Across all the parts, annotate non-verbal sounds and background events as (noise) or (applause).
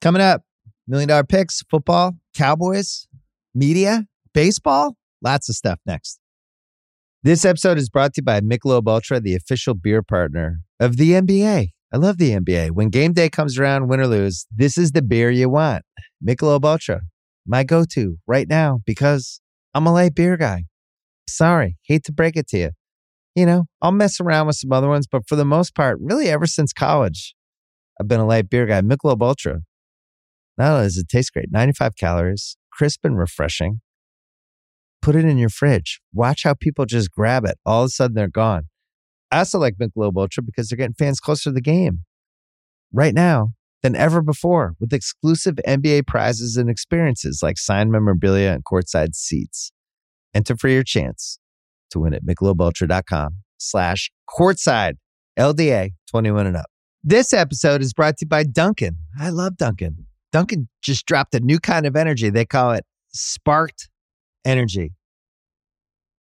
Coming up, million dollar picks, football, Cowboys, media, baseball, lots of stuff next. This episode is brought to you by Michelob Ultra, the official beer partner of the NBA. I love the NBA. When game day comes around, win or lose, this is the beer you want. Michelob Ultra, my go-to right now because I'm a light beer guy. Sorry, hate to break it to you. You know, I'll mess around with some other ones, but for the most part, really ever since college, I've been a light beer guy. Michelob Ultra. Not only does it taste great, 95 calories, crisp and refreshing. Put it in your fridge. Watch how people just grab it. All of a sudden, they're gone. I also like Michelob Ultra because they're getting fans closer to the game right now than ever before with exclusive NBA prizes and experiences like signed memorabilia and courtside seats. Enter for your chance to win at michelobultra.com slash courtside LDA 21 and up. This episode is brought to you by Dunkin'. I love Dunkin'. Dunkin' just dropped a new kind of energy. They call it sparked energy.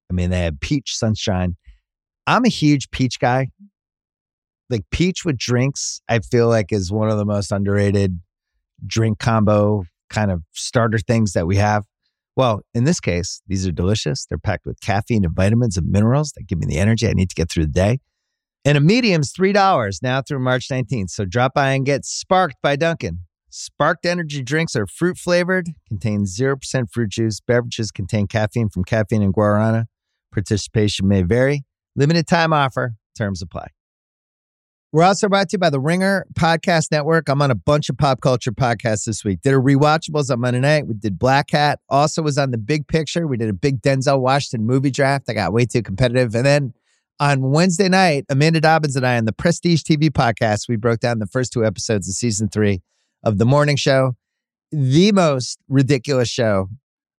I mean, they have peach sunshine. I'm a huge peach guy. Like peach with drinks, I feel like is one of the most underrated drink combo kind of starter things that we have. Well, in this case, these are delicious. They're packed with caffeine and vitamins and minerals that give me the energy I need to get through the day. And a medium's $3 now through March 19th. So drop by and get sparked by Dunkin'. Sparked energy drinks are fruit flavored, contain 0% fruit juice. Beverages contain caffeine from caffeine and guarana. Participation may vary. Limited time offer. Terms apply. We're also brought to you by the Ringer Podcast Network. I'm on a bunch of pop culture podcasts this week. Did a rewatchables on Monday night. We did Black Hat. Also was on the Big Picture. We did a big Denzel Washington movie draft. I got way too competitive. And then on Wednesday night, Amanda Dobbins and I on the Prestige TV podcast, we broke down the first two episodes of season three of the morning show, the most ridiculous show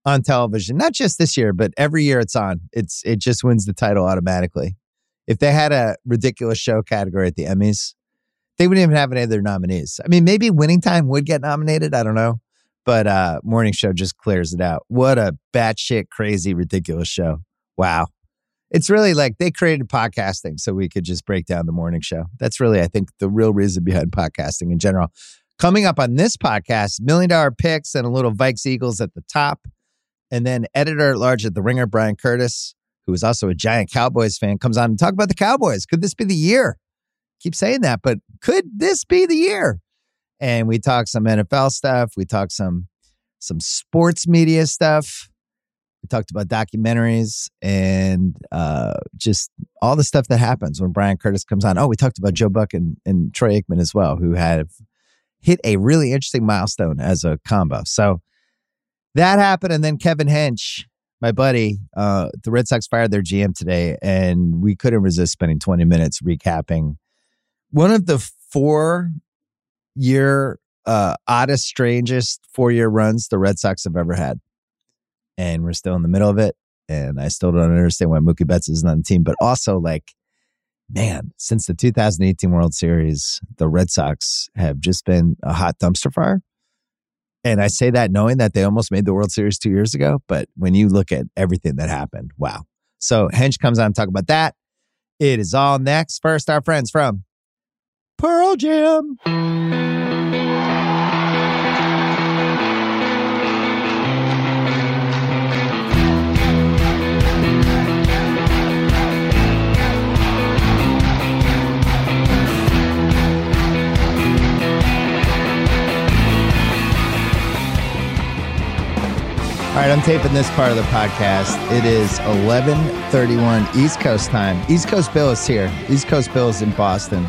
on television. Not just this year, but every year it's on. It's it just wins the title automatically. If they had a ridiculous show category at the Emmys, they wouldn't even have any of their nominees. I mean, maybe Winning Time would get nominated. I don't know, but uh, Morning Show just clears it out. What a batshit crazy ridiculous show! Wow, it's really like they created podcasting so we could just break down the morning show. That's really, I think, the real reason behind podcasting in general. Coming up on this podcast, million dollar picks and a little Vikes Eagles at the top. And then editor at large at The Ringer, Bryan Curtis, who is also a giant Cowboys fan, comes on and talk about the Cowboys. Could this be the year? Keep saying that, but could this be the year? And we talk some NFL stuff. We talk some some sports media stuff. We talked about documentaries and uh, just all the stuff that happens when Bryan Curtis comes on. Oh, we talked about Joe Buck and, and Troy Aikman as well, who have hit a really interesting milestone as a combo. So that happened. And then Kevin Hench, my buddy, uh, the Red Sox fired their GM today, and we couldn't resist spending 20 minutes recapping one of the four year, uh, oddest, strangest four year runs the Red Sox have ever had. And we're still in the middle of it. And I still don't understand why Mookie Betts isn't on the team, but also like man, since the 2018 World Series, the Red Sox have just been a hot dumpster fire. And I say that knowing that they almost made the World Series two years ago. But when you look at everything that happened, wow. So Hench comes on and talk about that. It is all next. First, our friends from Pearl Jam. Right, I'm taping this part of the podcast. It is 11:31 East Coast time. East Coast Bill is here. East Coast Bill is in Boston.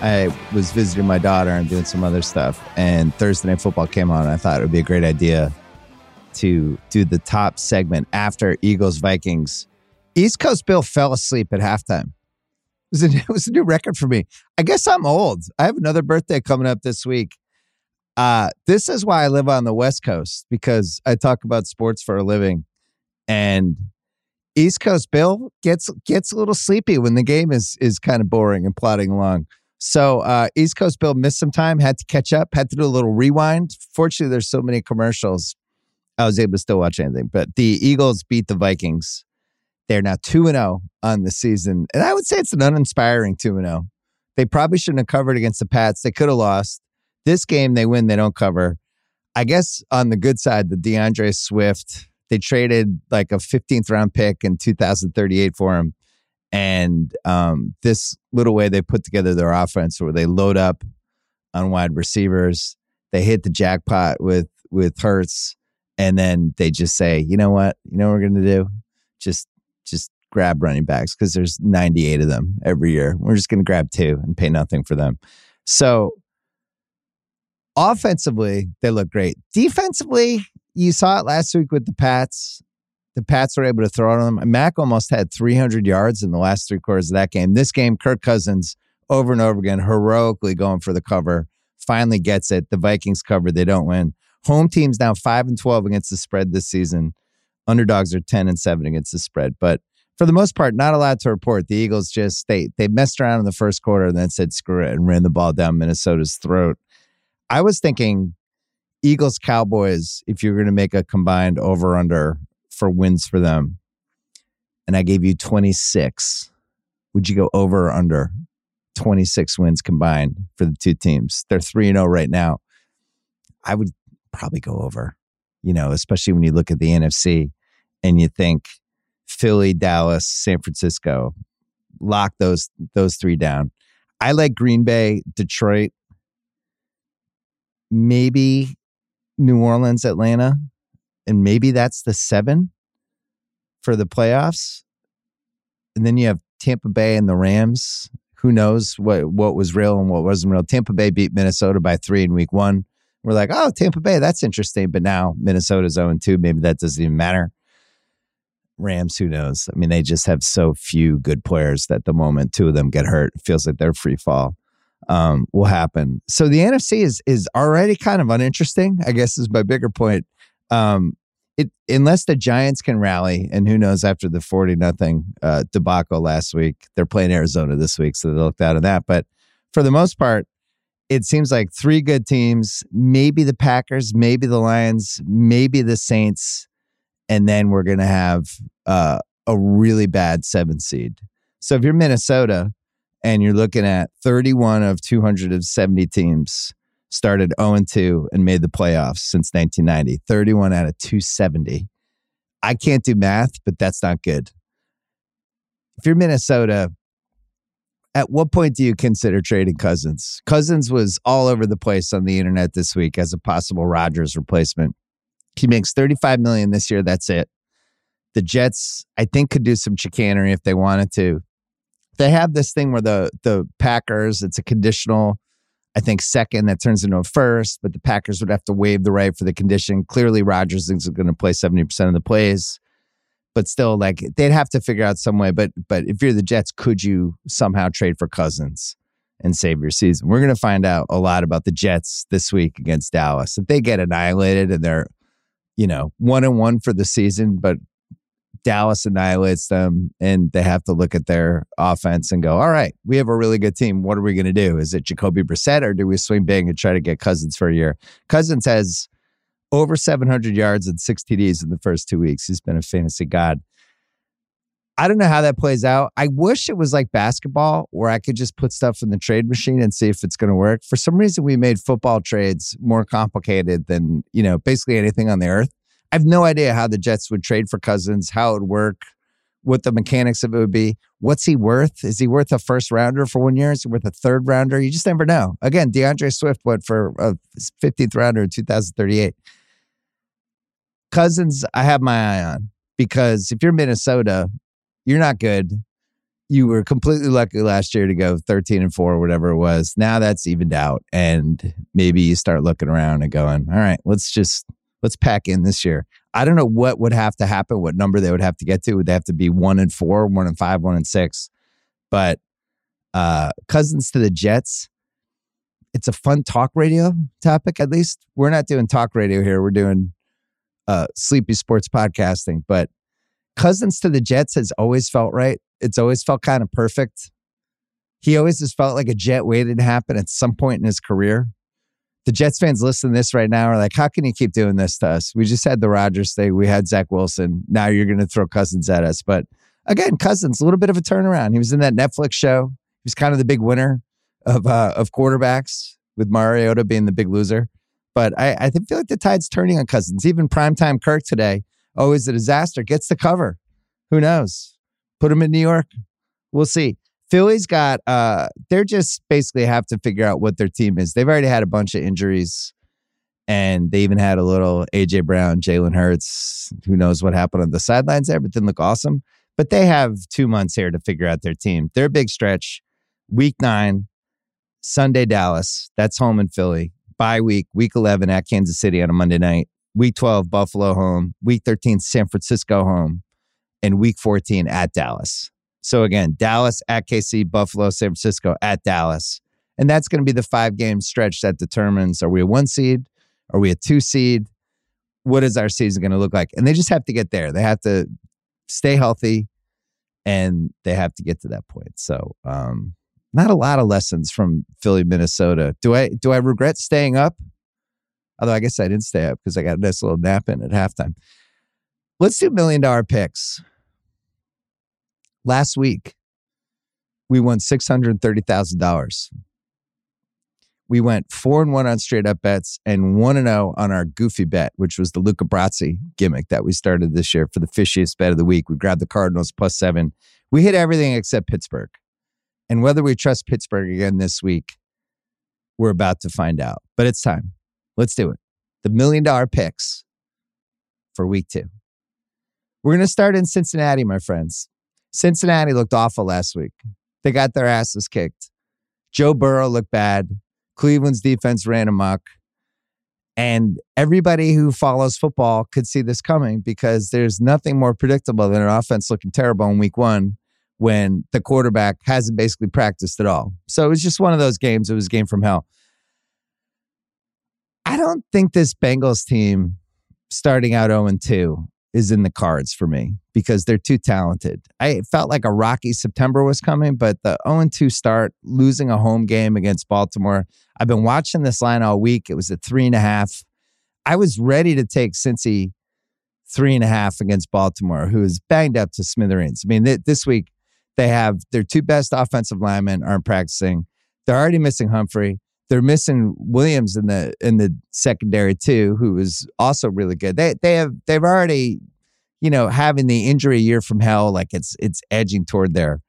I was visiting my daughter and doing some other stuff, and Thursday Night Football came on. I thought it would be a great idea to do the top segment after Eagles Vikings. East Coast Bill fell asleep at halftime. It was, a, (laughs) it was a new record for me. I guess I'm old. I have another birthday coming up this week. Uh, this is why I live on the West Coast because I talk about sports for a living. And East Coast Bill gets gets a little sleepy when the game is is kind of boring and plodding along. So uh, East Coast Bill missed some time, had to catch up, had to do a little rewind. Fortunately, there's so many commercials, I was able to still watch anything. But the Eagles beat the Vikings. They're now two and zero on the season, and I would say it's an uninspiring two and zero. They probably shouldn't have covered against the Pats. They could have lost. This game, they win, they don't cover. I guess on the good side, the DeAndre Swift, they traded like a 15th round pick in 2038 for him. And um, this little way they put together their offense where they load up on wide receivers, they hit the jackpot with with Hurts, and then they just say, you know what, you know what we're gonna do? Just just grab running backs because there's 98 of them every year. We're just gonna grab two and pay nothing for them. So offensively, they look great. Defensively, you saw it last week with the Pats. The Pats were able to throw it on them. Mac almost had 300 yards in the last three quarters of that game. This game, Kirk Cousins over and over again, heroically going for the cover, finally gets it. The Vikings cover, they don't win. Home team's now 5 and 12 against the spread this season. Underdogs are 10 and 7 against the spread. But for the most part, not allowed to report. The Eagles just they they messed around in the first quarter and then said screw it and ran the ball down Minnesota's throat. I was thinking Eagles Cowboys if you're going to make a combined over under for wins for them, and I gave you 26, would you go over or under 26 wins combined for the two teams? They're 3 0 right now. I would probably go over, you know, especially when you look at the NFC and you think Philly, Dallas, San Francisco, lock those those three down. I like Green Bay, Detroit, maybe New Orleans, Atlanta, and maybe that's the seven for the playoffs. And then you have Tampa Bay and the Rams. Who knows what what was real and what wasn't real? Tampa Bay beat Minnesota by three in week one. We're like, oh, Tampa Bay, that's interesting. But now Minnesota's 0 2. Maybe that doesn't even matter. Rams, who knows? I mean, they just have so few good players that the moment two of them get hurt, it feels like they're free fall. Um, will happen. So the NFC is is already kind of uninteresting. I guess is my bigger point. Um, it unless the Giants can rally, and who knows after the forty nothing uh, debacle last week, they're playing Arizona this week, so they looked out of that. But for the most part, it seems like three good teams, maybe the Packers, maybe the Lions, maybe the Saints, and then we're to have uh, a really bad seven seed. So if you're Minnesota and you're looking at 31 of 270 teams started 0 and 2 and made the playoffs since 1990, 31 out of 270. I can't do math, but that's not good. If you're Minnesota, at what point do you consider trading Cousins? Cousins was all over the place on the internet this week as a possible Rodgers replacement. He makes 35 million this year. That's it. The Jets, I think, could do some chicanery if they wanted to. They have this thing where the the Packers, it's a conditional, I think, second that turns into a first, but the Packers would have to waive the right for the condition. Clearly, Rodgers is going to play 70% of the plays, but still, like they'd have to figure out some way. But but if you're the Jets, could you somehow trade for Cousins? and save your season. We're going to find out a lot about the Jets this week against Dallas. If they get annihilated and they're you know, one and one for the season, but Dallas annihilates them and they have to look at their offense and go, all right, we have a really good team. What are we going to do? Is it Jacoby Brissett or do we swing big and try to get Cousins for a year? Cousins has over 700 yards and six TDs in the first two weeks. He's been a fantasy god. I don't know how that plays out. I wish it was like basketball where I could just put stuff in the trade machine and see if it's going to work. For some reason, we made football trades more complicated than, you know, basically anything on the earth. I have no idea how the Jets would trade for Cousins, how it would work, what the mechanics of it would be. What's he worth? Is he worth a first rounder for one year? Is he worth a third rounder? You just never know. Again, DeAndre Swift went for a 15th rounder in 2038. Cousins, I have my eye on because if you're Minnesota, you're not good. You were completely lucky last year to go 13 and 4 or whatever it was. Now that's evened out and maybe you start looking around and going, "All right, let's just let's pack in this year." I don't know what would have to happen, what number they would have to get to. Would they have to be 1 and 4, 1 and 5, 1 and 6? But uh Cousins to the Jets, it's a fun talk radio topic at least. We're not doing talk radio here. We're doing uh sleepy sports podcasting, but Cousins to the Jets has always felt right. It's always felt kind of perfect. He always has felt like a Jet waited to happen at some point in his career. The Jets fans listening this right now are like, how can you keep doing this to us? We just had the Rodgers thing. We had Zach Wilson. Now you're going to throw Cousins at us. But again, Cousins, a little bit of a turnaround. He was in that Netflix show. He was kind of the big winner of uh, of quarterbacks. with Mariota being the big loser. But I, I feel like the tide's turning on Cousins. Even primetime Kirk today, always a disaster, gets the cover. Who knows? Put him in New York. We'll see. Philly's got uh they're just basically have to figure out what their team is. They've already had a bunch of injuries and they even had a little AJ Brown, Jalen Hurts. Who knows what happened on the sidelines there, but didn't look awesome. But they have two months here to figure out their team. Their big stretch, week nine, Sunday, Dallas. That's home in Philly. Bye week, week 11 at Kansas City on a Monday night. Week 12, Buffalo home. Week 13, San Francisco home. And week 14 at Dallas. So again, Dallas at KC, Buffalo, San Francisco at Dallas. And that's going to be the five game stretch that determines are we a one seed? Are we a two seed? What is our season going to look like? And they just have to get there. They have to stay healthy and they have to get to that point. So, um, not a lot of lessons from Philly, Minnesota. Do I do I regret staying up? Although I guess I didn't stay up because I got a nice little nap in at halftime. Let's do million dollar picks. Last week, we won six hundred thirty thousand dollars. We went four and one on straight up bets and one and zero oh on our goofy bet, which was the Luca Brasi gimmick that we started this year for the fishiest bet of the week. We grabbed the Cardinals plus seven. We hit everything except Pittsburgh. And whether we trust Pittsburgh again this week, we're about to find out. But it's time. Let's do it. The million dollar picks for week two. We're going to start in Cincinnati, my friends. Cincinnati looked awful last week. They got their asses kicked. Joe Burrow looked bad. Cleveland's defense ran amok. And everybody who follows football could see this coming because there's nothing more predictable than an offense looking terrible in week one when the quarterback hasn't basically practiced at all. So it was just one of those games. It was game from hell. I don't think this Bengals team starting out 0 2 is in the cards for me because they're too talented. I felt like a rocky September was coming, but the 0 2 start, losing a home game against Baltimore. I've been watching this line all week. It was at three and a half. I was ready to take Cincy three and a half against Baltimore, who is banged up to smithereens. I mean, th- this week they have their two best offensive linemen aren't practicing. They're already missing Humphrey. They're missing Williams in the in the secondary too, who is also really good. They they have they've already, you know, having the injury year from hell, like it's it's edging toward there.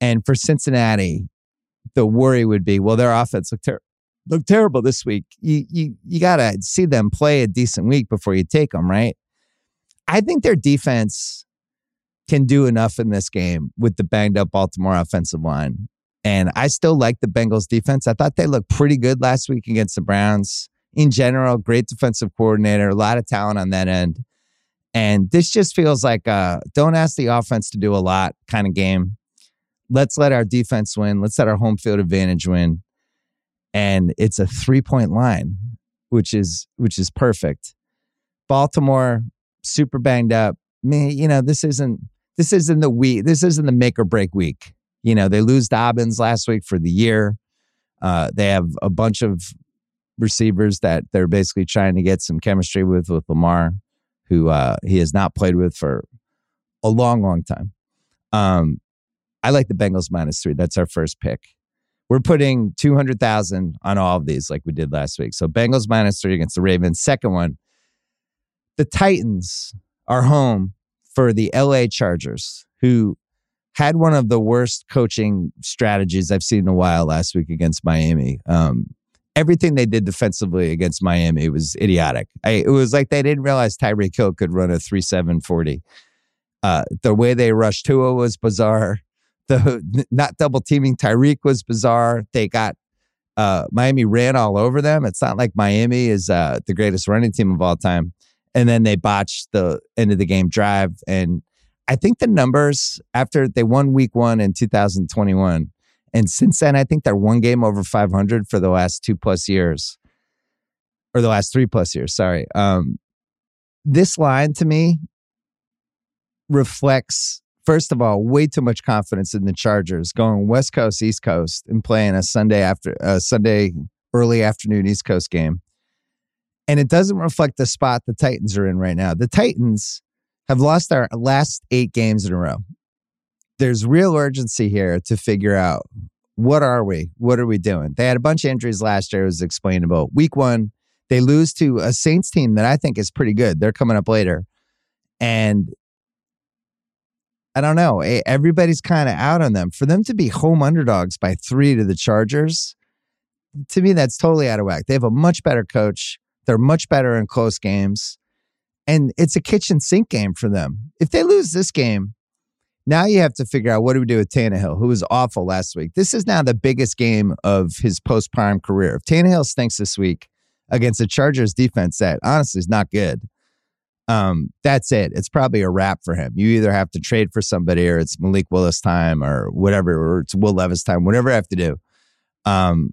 And for Cincinnati, the worry would be, well, their offense looked ter- looked terrible this week. You you you gotta see them play a decent week before you take them, right? I think their defense can do enough in this game with the banged up Baltimore offensive line. And I still like the Bengals defense. I thought they looked pretty good last week against the Browns. In general, great defensive coordinator, a lot of talent on that end. And this just feels like a don't ask the offense to do a lot kind of game. Let's let our defense win. Let's let our home field advantage win. And it's a three point line, which is which is perfect. Baltimore, super banged up. Me, you know, this isn't this isn't the week. This isn't the make or break week. You know, they lose Dobbins last week for the year. Uh, they have a bunch of receivers that they're basically trying to get some chemistry with with Lamar, who uh, he has not played with for a long, long time. Um, I like the Bengals minus three. That's our first pick. We're putting two hundred thousand on all of these, like we did last week. So Bengals minus three against the Ravens. Second one, the Titans are home for the LA Chargers, who had one of the worst coaching strategies I've seen in a while last week against Miami. Um, everything they did defensively against Miami was idiotic. I, it was like they didn't realize Tyreek Hill could run a 3 7 40. Uh, the way they rushed Tua was bizarre. (laughs) The not double teaming Tyreek was bizarre. They got uh, Miami ran all over them. It's not like Miami is uh, the greatest running team of all time and then they botched the end of the game drive. And I think the numbers after they won week one in 2021, and since then, I think they're one game over 500 for the last two plus years, or the last three plus years. Sorry. Um, this line to me reflects, first of all, way too much confidence in the Chargers going West Coast, East Coast, and playing a Sunday after a Sunday early afternoon East Coast game and it doesn't reflect the spot the Titans are in right now. The Titans have lost their last eight games in a row. There's real urgency here to figure out what are we? What are we doing? They had a bunch of injuries last year. It was explainable. Week one, they lose to a Saints team that I think is pretty good. They're coming up later. And I don't know. Everybody's kind of out on them. For them to be home underdogs by three to the Chargers, to me, that's totally out of whack. They have a much better coach. They're much better in close games. And it's a kitchen sink game for them. If they lose this game, now you have to figure out what do we do with Tannehill, who was awful last week. This is now the biggest game of his post prime career. If Tannehill stinks this week against the Chargers defense that honestly is not good, um, that's it. It's probably a wrap for him. You either have to trade for somebody or it's Malik Willis time or whatever, or it's Will Levis time, whatever I have to do. Um,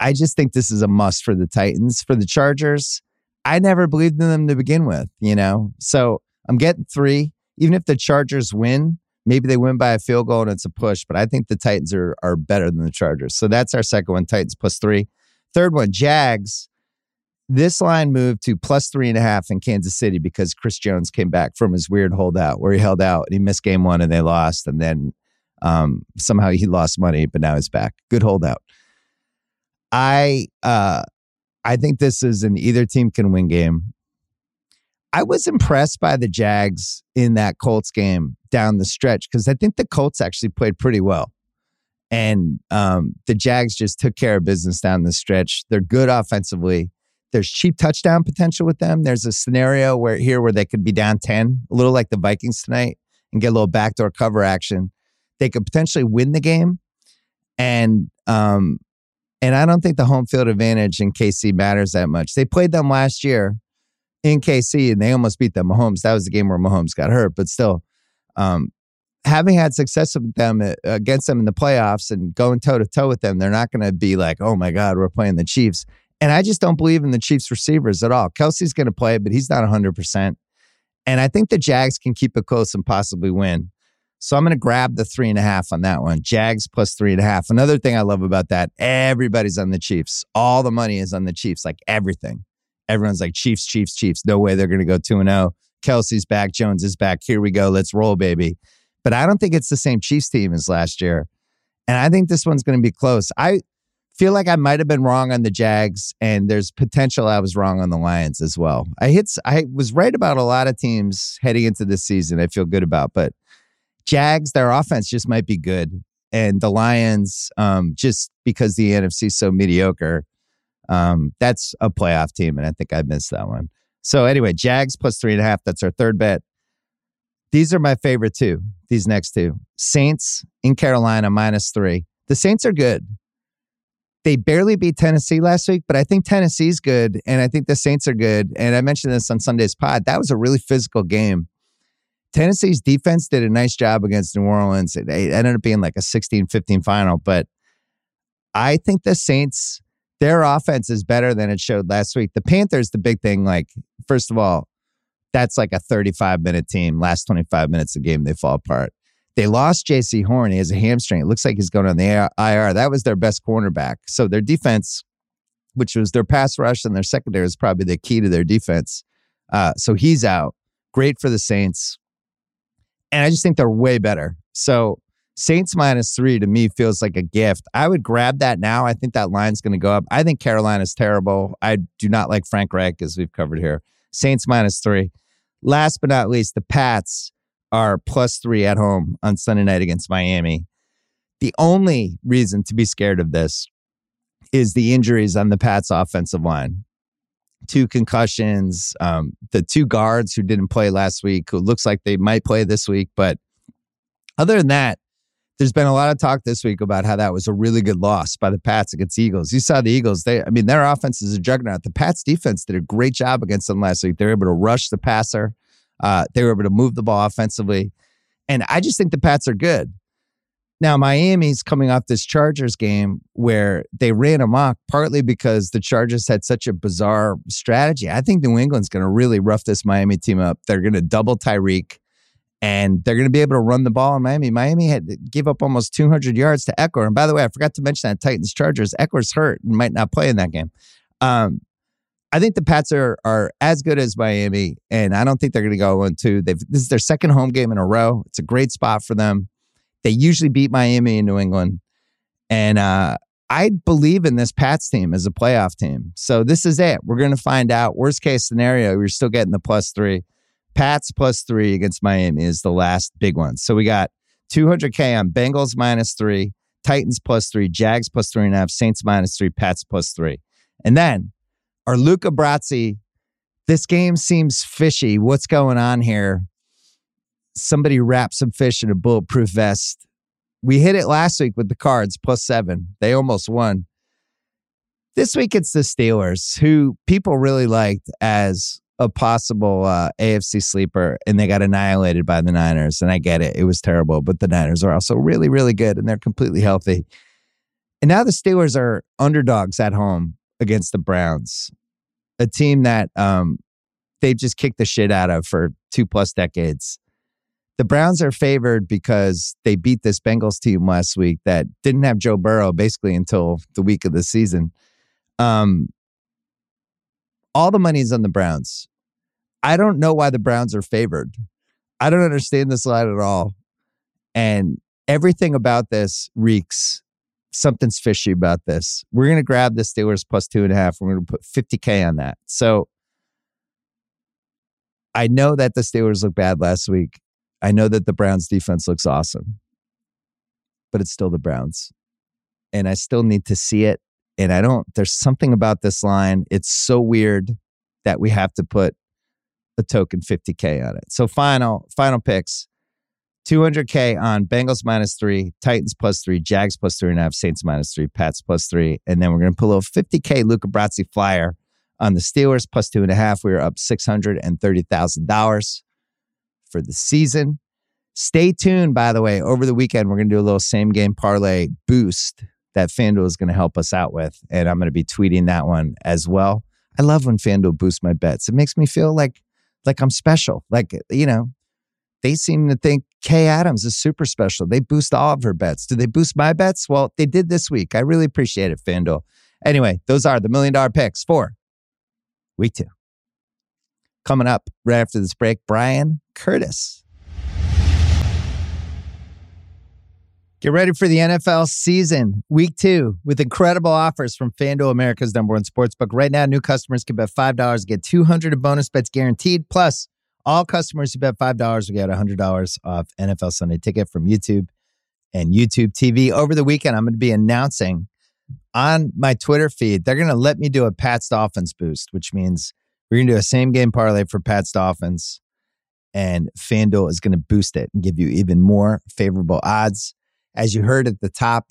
I just think this is a must for the Titans. For the Chargers, I never believed in them to begin with, you know? So I'm getting three. Even if the Chargers win, maybe they win by a field goal and it's a push, but I think the Titans are, are better than the Chargers. So that's our second one, Titans plus three. Third one, Jags. This line moved to plus three and a half in Kansas City because Chris Jones came back from his weird holdout where he held out and he missed game one and they lost. And then um, somehow he lost money, but now he's back. Good holdout. I uh, I think this is an either team can win game. I was impressed by the Jags in that Colts game down the stretch because I think the Colts actually played pretty well. And um, the Jags just took care of business down the stretch. They're good offensively. There's cheap touchdown potential with them. There's a scenario where here where they could be down 10, a little like the Vikings tonight, and get a little backdoor cover action. They could potentially win the game. And um, and I don't think the home field advantage in KC matters that much. They played them last year in KC and they almost beat them. Mahomes, that was the game where Mahomes got hurt, but still, um, having had success with them uh, against them in the playoffs and going toe to toe with them, they're not going to be like, oh my God, we're playing the Chiefs. And I just don't believe in the Chiefs receivers at all. Kelce's going to play, but he's not 100%. And I think the Jags can keep it close and possibly win. So I'm going to grab the three and a half on that one. Jags plus three and a half. Another thing I love about that, everybody's on the Chiefs. All the money is on the Chiefs, like everything. Everyone's like Chiefs, Chiefs, Chiefs. No way they're going to go 2 and 0. Kelce's back. Jones is back. Here we go. Let's roll, baby. But I don't think it's the same Chiefs team as last year. And I think this one's going to be close. I feel like I might have been wrong on the Jags, and there's potential I was wrong on the Lions as well. I hit, I was right about a lot of teams heading into this season. I feel good about, but Jags, their offense just might be good, and the Lions, um, just because the NFC is so mediocre, um, that's a playoff team, and I think I missed that one. So anyway, Jags plus three and a half. That's our third bet. These are my favorite two. These next two, Saints in Carolina minus three. The Saints are good. They barely beat Tennessee last week, but I think Tennessee's good, and I think the Saints are good. And I mentioned this on Sunday's pod. That was a really physical game. Tennessee's defense did a nice job against New Orleans. It, ended up being like a 16 15 final, but I think the Saints, their offense is better than it showed last week. The Panthers, the big thing, like, first of all, that's like a 35 minute team. Last 25 minutes of the game, they fall apart. They lost Jaycee Horn. He has a hamstring. It looks like he's going on the IR. That was their best cornerback. So their defense, which was their pass rush and their secondary, is probably the key to their defense. Uh, so he's out. Great for the Saints. And I just think they're way better. So Saints minus three to me feels like a gift. I would grab that now. I think that line's going to go up. I think Carolina's terrible. I do not like Frank Reich, as we've covered here. Saints minus three. Last but not least, the Pats are plus three at home on Sunday night against Miami. The only reason to be scared of this is the injuries on the Pats offensive line two concussions. Um, the two guards who didn't play last week, who looks like they might play this week. But other than that, there's been a lot of talk this week about how that was a really good loss by the Pats against the Eagles. You saw the Eagles, they I mean, their offense is a juggernaut. The Pats defense did a great job against them last week. They were able to rush the passer. Uh, they were able to move the ball offensively. And I just think the Pats are good. Now, Miami's coming off this Chargers game where they ran amok, partly because the Chargers had such a bizarre strategy. I think New England's going to really rough this Miami team up. They're going to double Tyreek and they're going to be able to run the ball in Miami. Miami had give up almost 200 yards to Ekeler. And by the way, I forgot to mention that Titans Chargers. Ekeler's hurt and might not play in that game. Um, I think the Pats are are as good as Miami, and I don't think they're going to go one two. They've this is their second home game in a row. It's a great spot for them. They usually beat Miami and New England. And uh, I believe in this Pats team as a playoff team. So this is it. We're going to find out. Worst case scenario, we're still getting the plus three. Pats plus three against Miami is the last big one. So we got 200K on Bengals minus three, Titans plus three, Jags plus three and a half, Saints minus three, Pats plus three. And then our Luca Brasi, this game seems fishy. What's going on here? Somebody wrapped some fish in a bulletproof vest we hit it last week with the cards plus seven. They almost won. This week it's the Steelers, who people really liked as a possible uh, AFC sleeper, and they got annihilated by the Niners. And I get it; it was terrible, but the Niners are also really, really good, and they're completely healthy. And now the Steelers are underdogs at home against the Browns, a team that um, they've just kicked the shit out of for two plus decades the Browns are favored because they beat this Bengals team last week that didn't have Joe Burrow basically until the week of the season. Um, all the money's on the Browns. I don't know why the Browns are favored. I don't understand this line at all. And everything about this reeks something's fishy about this. We're going to grab the Steelers plus two and a half. We're going to put 50K on that. So I know that the Steelers looked bad last week. I know that the Browns defense looks awesome, but it's still the Browns. And I still need to see it. And I don't, there's something about this line. It's so weird that we have to put a token 50K on it. So final, final picks 200K on Bengals minus three, Titans plus three, Jags plus three and a half, Saints minus three, Pats plus three. And then we're going to pull a 50K Luca Brasi flyer on the Steelers plus two and a half. We are up $630,000 for the season. Stay tuned, by the way. Over the weekend, we're going to do a little same game parlay boost that FanDuel is going to help us out with. And I'm going to be tweeting that one as well. I love when FanDuel boosts my bets. It makes me feel like like I'm special. Like, you know, they seem to think Kay Adams is super special. They boost all of her bets. Do they boost my bets? Well, they did this week. I really appreciate it, FanDuel. Anyway, those are the million dollar picks for week two. Coming up right after this break, Bryan Curtis. Get ready for the NFL season, week two, with incredible offers from FanDuel, America's number one sportsbook. Right now, new customers can bet $5, get 200 in bonus bets guaranteed. Plus, all customers who bet $5 will get $100 off NFL Sunday ticket from YouTube and YouTube TV. Over the weekend, I'm going to be announcing on my Twitter feed, they're going to let me do a Pats Dolphins boost, which means we're going to do a same game parlay for Pat's Dolphins, and FanDuel is going to boost it and give you even more favorable odds. As you heard at the top,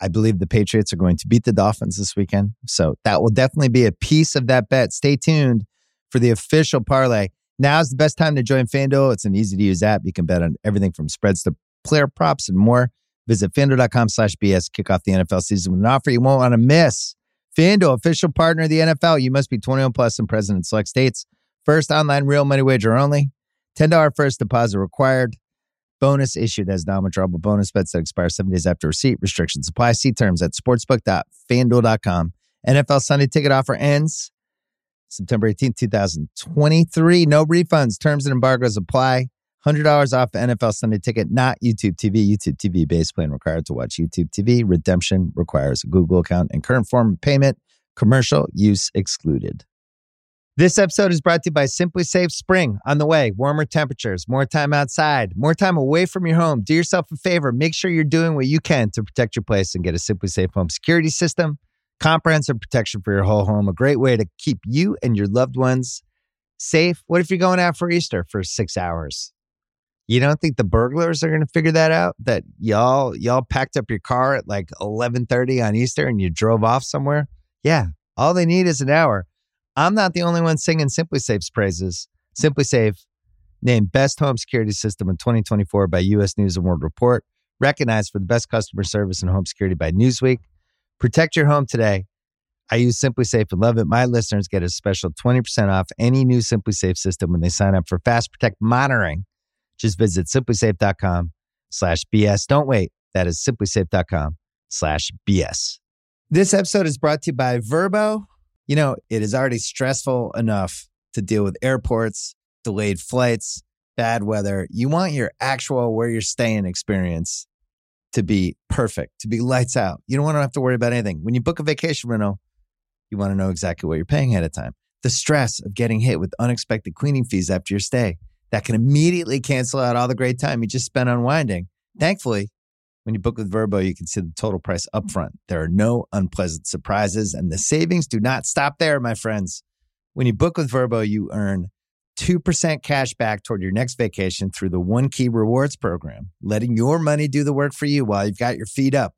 I believe the Patriots are going to beat the Dolphins this weekend. So that will definitely be a piece of that bet. Stay tuned for the official parlay. Now is the best time to join FanDuel. It's an easy to use app. You can bet on everything from spreads to player props and more. Visit fanduel.com slash BS. Kick off the NFL season with an offer you won't want to miss. FanDuel, official partner of the NFL. You must be 21 plus and present in select states. First online real money wager only. $10 first deposit required. Bonus issued as non-withdrawable bonus bets that expire seven days after receipt. Restrictions apply. See terms at sportsbook.fanduel.com. NFL Sunday ticket offer ends September 18th, 2023. No refunds. Terms and embargoes apply. $100 off NFL Sunday ticket, not YouTube TV. YouTube TV base plan required to watch YouTube TV. Redemption requires a Google account and current form of payment. Commercial use excluded. This episode is brought to you by SimpliSafe Spring. On the way, warmer temperatures, more time outside, more time away from your home. Do yourself a favor. Make sure you're doing what you can to protect your place and get a SimpliSafe home security system. Comprehensive protection for your whole home. A great way to keep you and your loved ones safe. What if you're going out for Easter for six hours? You don't think the burglars are going to figure that out? That y'all y'all packed up your car at like 11:30 on Easter and you drove off somewhere? Yeah, all they need is an hour. I'm not the only one singing SimpliSafe's praises. SimpliSafe named best home security system in 2024 by US News and World Report, recognized for the best customer service and home security by Newsweek. Protect your home today. I use SimpliSafe and love it. My listeners get a special 20% off any new SimpliSafe system when they sign up for Fast Protect monitoring just visit simplisafe.com slash BS. Don't wait. That is simplisafe.com slash BS. This episode is brought to you by Vrbo. You know, it is already stressful enough to deal with airports, delayed flights, bad weather. You want your actual where you're staying experience to be perfect, to be lights out. You don't want to have to worry about anything. When you book a vacation rental, you want to know exactly what you're paying ahead of time. The stress of getting hit with unexpected cleaning fees after your stay that can immediately cancel out all the great time you just spent unwinding. Thankfully, when you book with Vrbo, you can see the total price upfront. There are no unpleasant surprises, and the savings do not stop there, my friends. When you book with Vrbo, you earn 2% cash back toward your next vacation through the One Key Rewards program, letting your money do the work for you while you've got your feet up.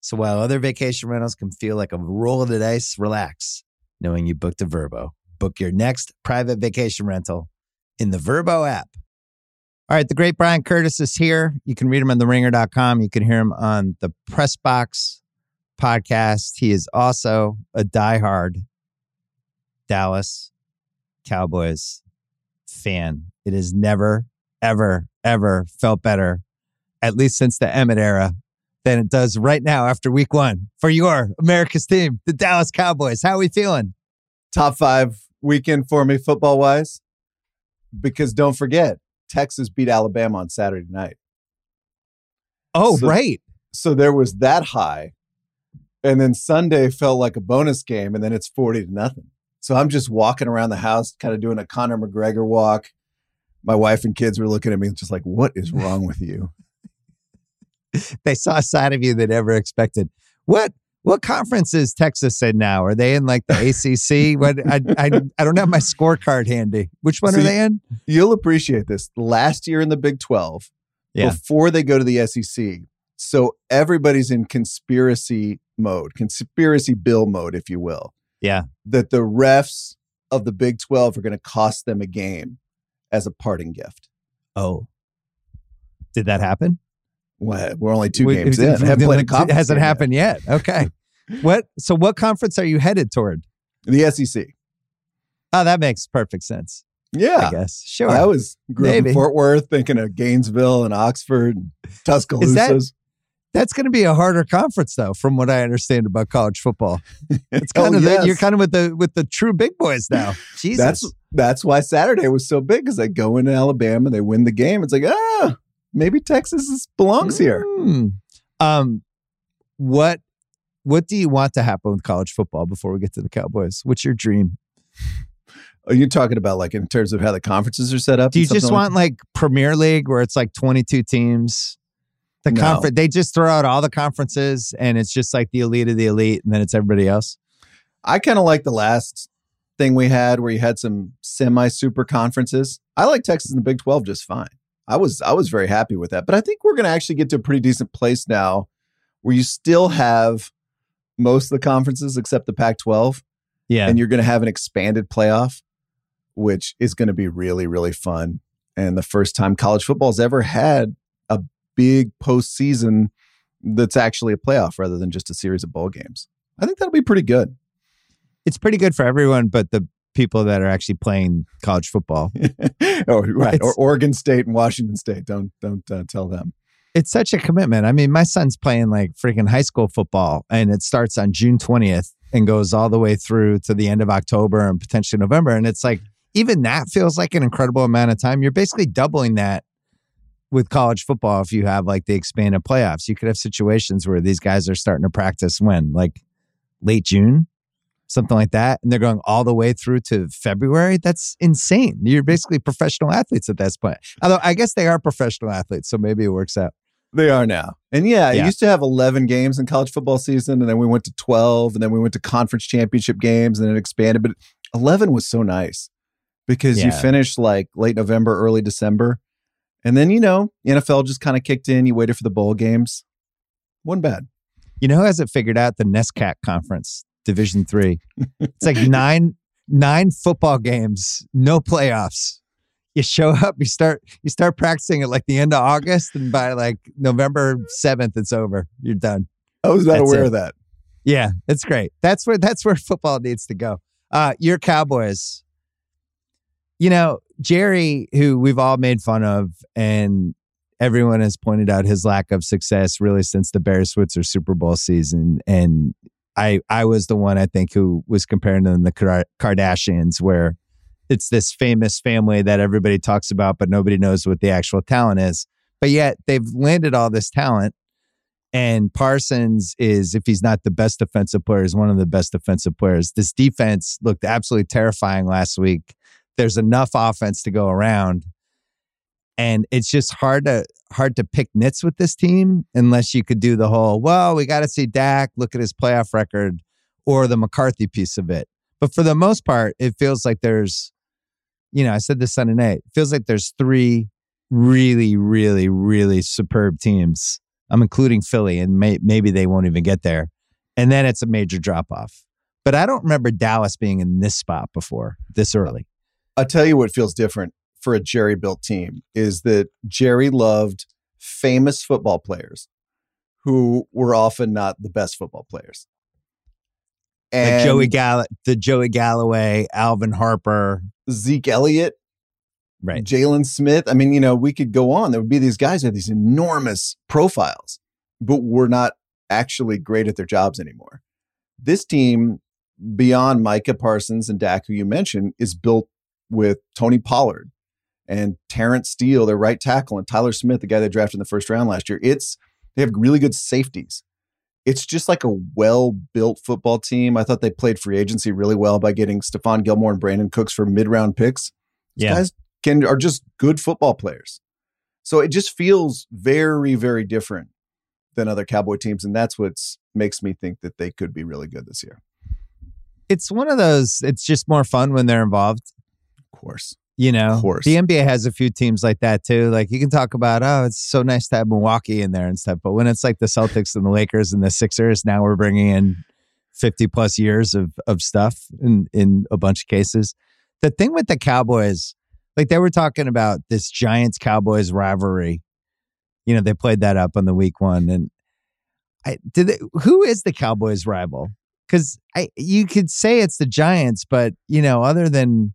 So while other vacation rentals can feel like a roll of the dice, relax knowing you booked a Vrbo. Book your next private vacation rental in the Vrbo app. All right, the great Bryan Curtis is here. You can read him on theringer.com. You can hear him on the Press Box podcast. He is also a diehard Dallas Cowboys fan. It has never, ever, ever felt better, at least since the Emmitt era, than it does right now after week one for your America's team, the Dallas Cowboys. How are we feeling? Top five weekend for me, football wise. Because don't forget, Texas beat Alabama on Saturday night. Oh, So- right. So there was that high. And then Sunday felt like a bonus game, and then it's 40 to nothing. So I'm just walking around the house, kind of doing a Conor McGregor walk. My wife and kids were looking at me just like, what is wrong with you? (laughs) They saw a side of you they never expected. What what conference is Texas in now? Are they in like the ACC? What I, I I don't have my scorecard handy. Which one So are they in? You'll appreciate this. Last year in the Big 12, Yeah. before they go to the SEC. So everybody's in conspiracy mode, conspiracy bill mode, if you will. Yeah. That the refs of the Big 12 are going to cost them a game as a parting gift. Oh, did that happen? What? We're only two We- games it- in. it- I haven't played a it conference hasn't game yet. happened yet. Okay. What? So what conference are you headed toward? The SEC. Oh, that makes perfect sense. Yeah, I guess. Sure. I was grew up in Fort Worth, thinking of Gainesville and Oxford, and Tuscaloosa. That's going to be a harder conference, though, from what I understand about college football. (laughs) It's Oh, kind of yes. the, you're kind of with the with the true big boys now. (laughs) Jesus. That's that's why Saturday was so big because they go into Alabama, they win the game. It's like ah, maybe Texas is, belongs here. Mm. Um, what what do you want to happen with college football before we get to the Cowboys? What's your dream? Are you talking about like in terms of how the conferences are set up? Do you just like want like Premier League where it's like 22 teams? The No. conference they just throw out all the conferences and it's just like the elite of the elite and then it's everybody else. I kind of like the last thing we had where you had some semi super conferences. I like Texas and the Big 12 just fine. I was I was very happy with that. But I think we're going to actually get to a pretty decent place now where you still have most of the conferences except the Pac 12 Yeah. and you're going to have an expanded playoff which is going to be really really fun and the first time college football's ever had a big postseason that's actually a playoff rather than just a series of bowl games. I think that'll be pretty good. it's pretty good for everyone but the people that are actually playing college football. (laughs) oh, right. It's- or Oregon State and Washington State. Don't don't uh, tell them. It's such a commitment. I mean, my son's playing like freaking high school football and it starts on June 20th and goes all the way through to the end of October and potentially November. And it's like, even that feels like an incredible amount of time. You're basically doubling that with college football if you have like the expanded playoffs. You could have situations where these guys are starting to practice when? Like late June? Something like that. And they're going all the way through to February. That's insane. You're basically professional athletes at this point. Although I guess they are professional athletes, so maybe it works out. They are now. And yeah, Yeah. it used to have 11 games in college football season and then we went to 12 and then we went to conference championship games and it expanded but 11 was so nice because you finished like late November, early December. And then, you know, NFL just kind of kicked in, you waited for the bowl games. Wasn't bad. You know who has it figured out? The NESCAC conference, Division Three. It's like nine nine football games, no playoffs. You show up, you start you start practicing at like the end of August, and by like November seventh, it's over. You're done. I was not That's aware it. of that. Yeah, it's great. That's where that's where football needs to go. Uh, your Cowboys. You know, Jerry, who we've all made fun of, and everyone has pointed out his lack of success really since the Barry Switzer Super Bowl season. And I I was the one I think who was comparing them to the Kardashians, where it's this famous family that everybody talks about, but nobody knows what the actual talent is. But yet they've landed all this talent And Parsons is, if he's not the best defensive player, is one of the best defensive players. This defense looked absolutely terrifying last week. There's enough offense to go around. And it's just hard to hard to pick nits with this team unless you could do the whole, well, we got to see Dak, look at his playoff record, or the McCarthy piece of it. But for the most part, it feels like there's, you know, I said this Sunday night, it feels like there's three really, really, really superb teams. I'm including Philly, and may, maybe they won't even get there. And then it's a major drop off. But I don't remember Dallas being in this spot before this early. I'll tell you what feels different for a Jerry built team is that Jerry loved famous football players who were often not the best football players. And like Joey Gall- the Joey Galloway, Alvin Harper, Zeke Elliott, right? Jaylon Smith. I mean, you know, we could go on. There would be these guys had these enormous profiles, but we're not actually great at their jobs anymore. This team, beyond Micah Parsons and Dak, who you mentioned, is built with Tony Pollard and Terence Steele, their right tackle, and Tyler Smith, the guy they drafted in the first round last year. It's they have really good safeties. It's just like a well-built football team. I thought they played free agency really well by getting Stephon Gilmore and Brandin Cooks for mid-round picks. These yeah. guys can are just good football players. So it just feels very, very different than other Cowboy teams, and that's what makes me think that they could be really good this year. It's one of those. It's just more fun when they're involved. Of course. You know, of course. the NBA has a few teams like that too. Like you can talk about, oh, it's so nice to have Milwaukee in there and stuff. But when it's like the Celtics and the Lakers and the Sixers, now we're bringing in 50 plus years of, of stuff in, in a bunch of cases. The thing with the Cowboys, like they were talking about this Giants Cowboys rivalry. You know, they played that up on the week one. And I did they, who is the Cowboys rival? Because I you could say it's the Giants, but you know, other than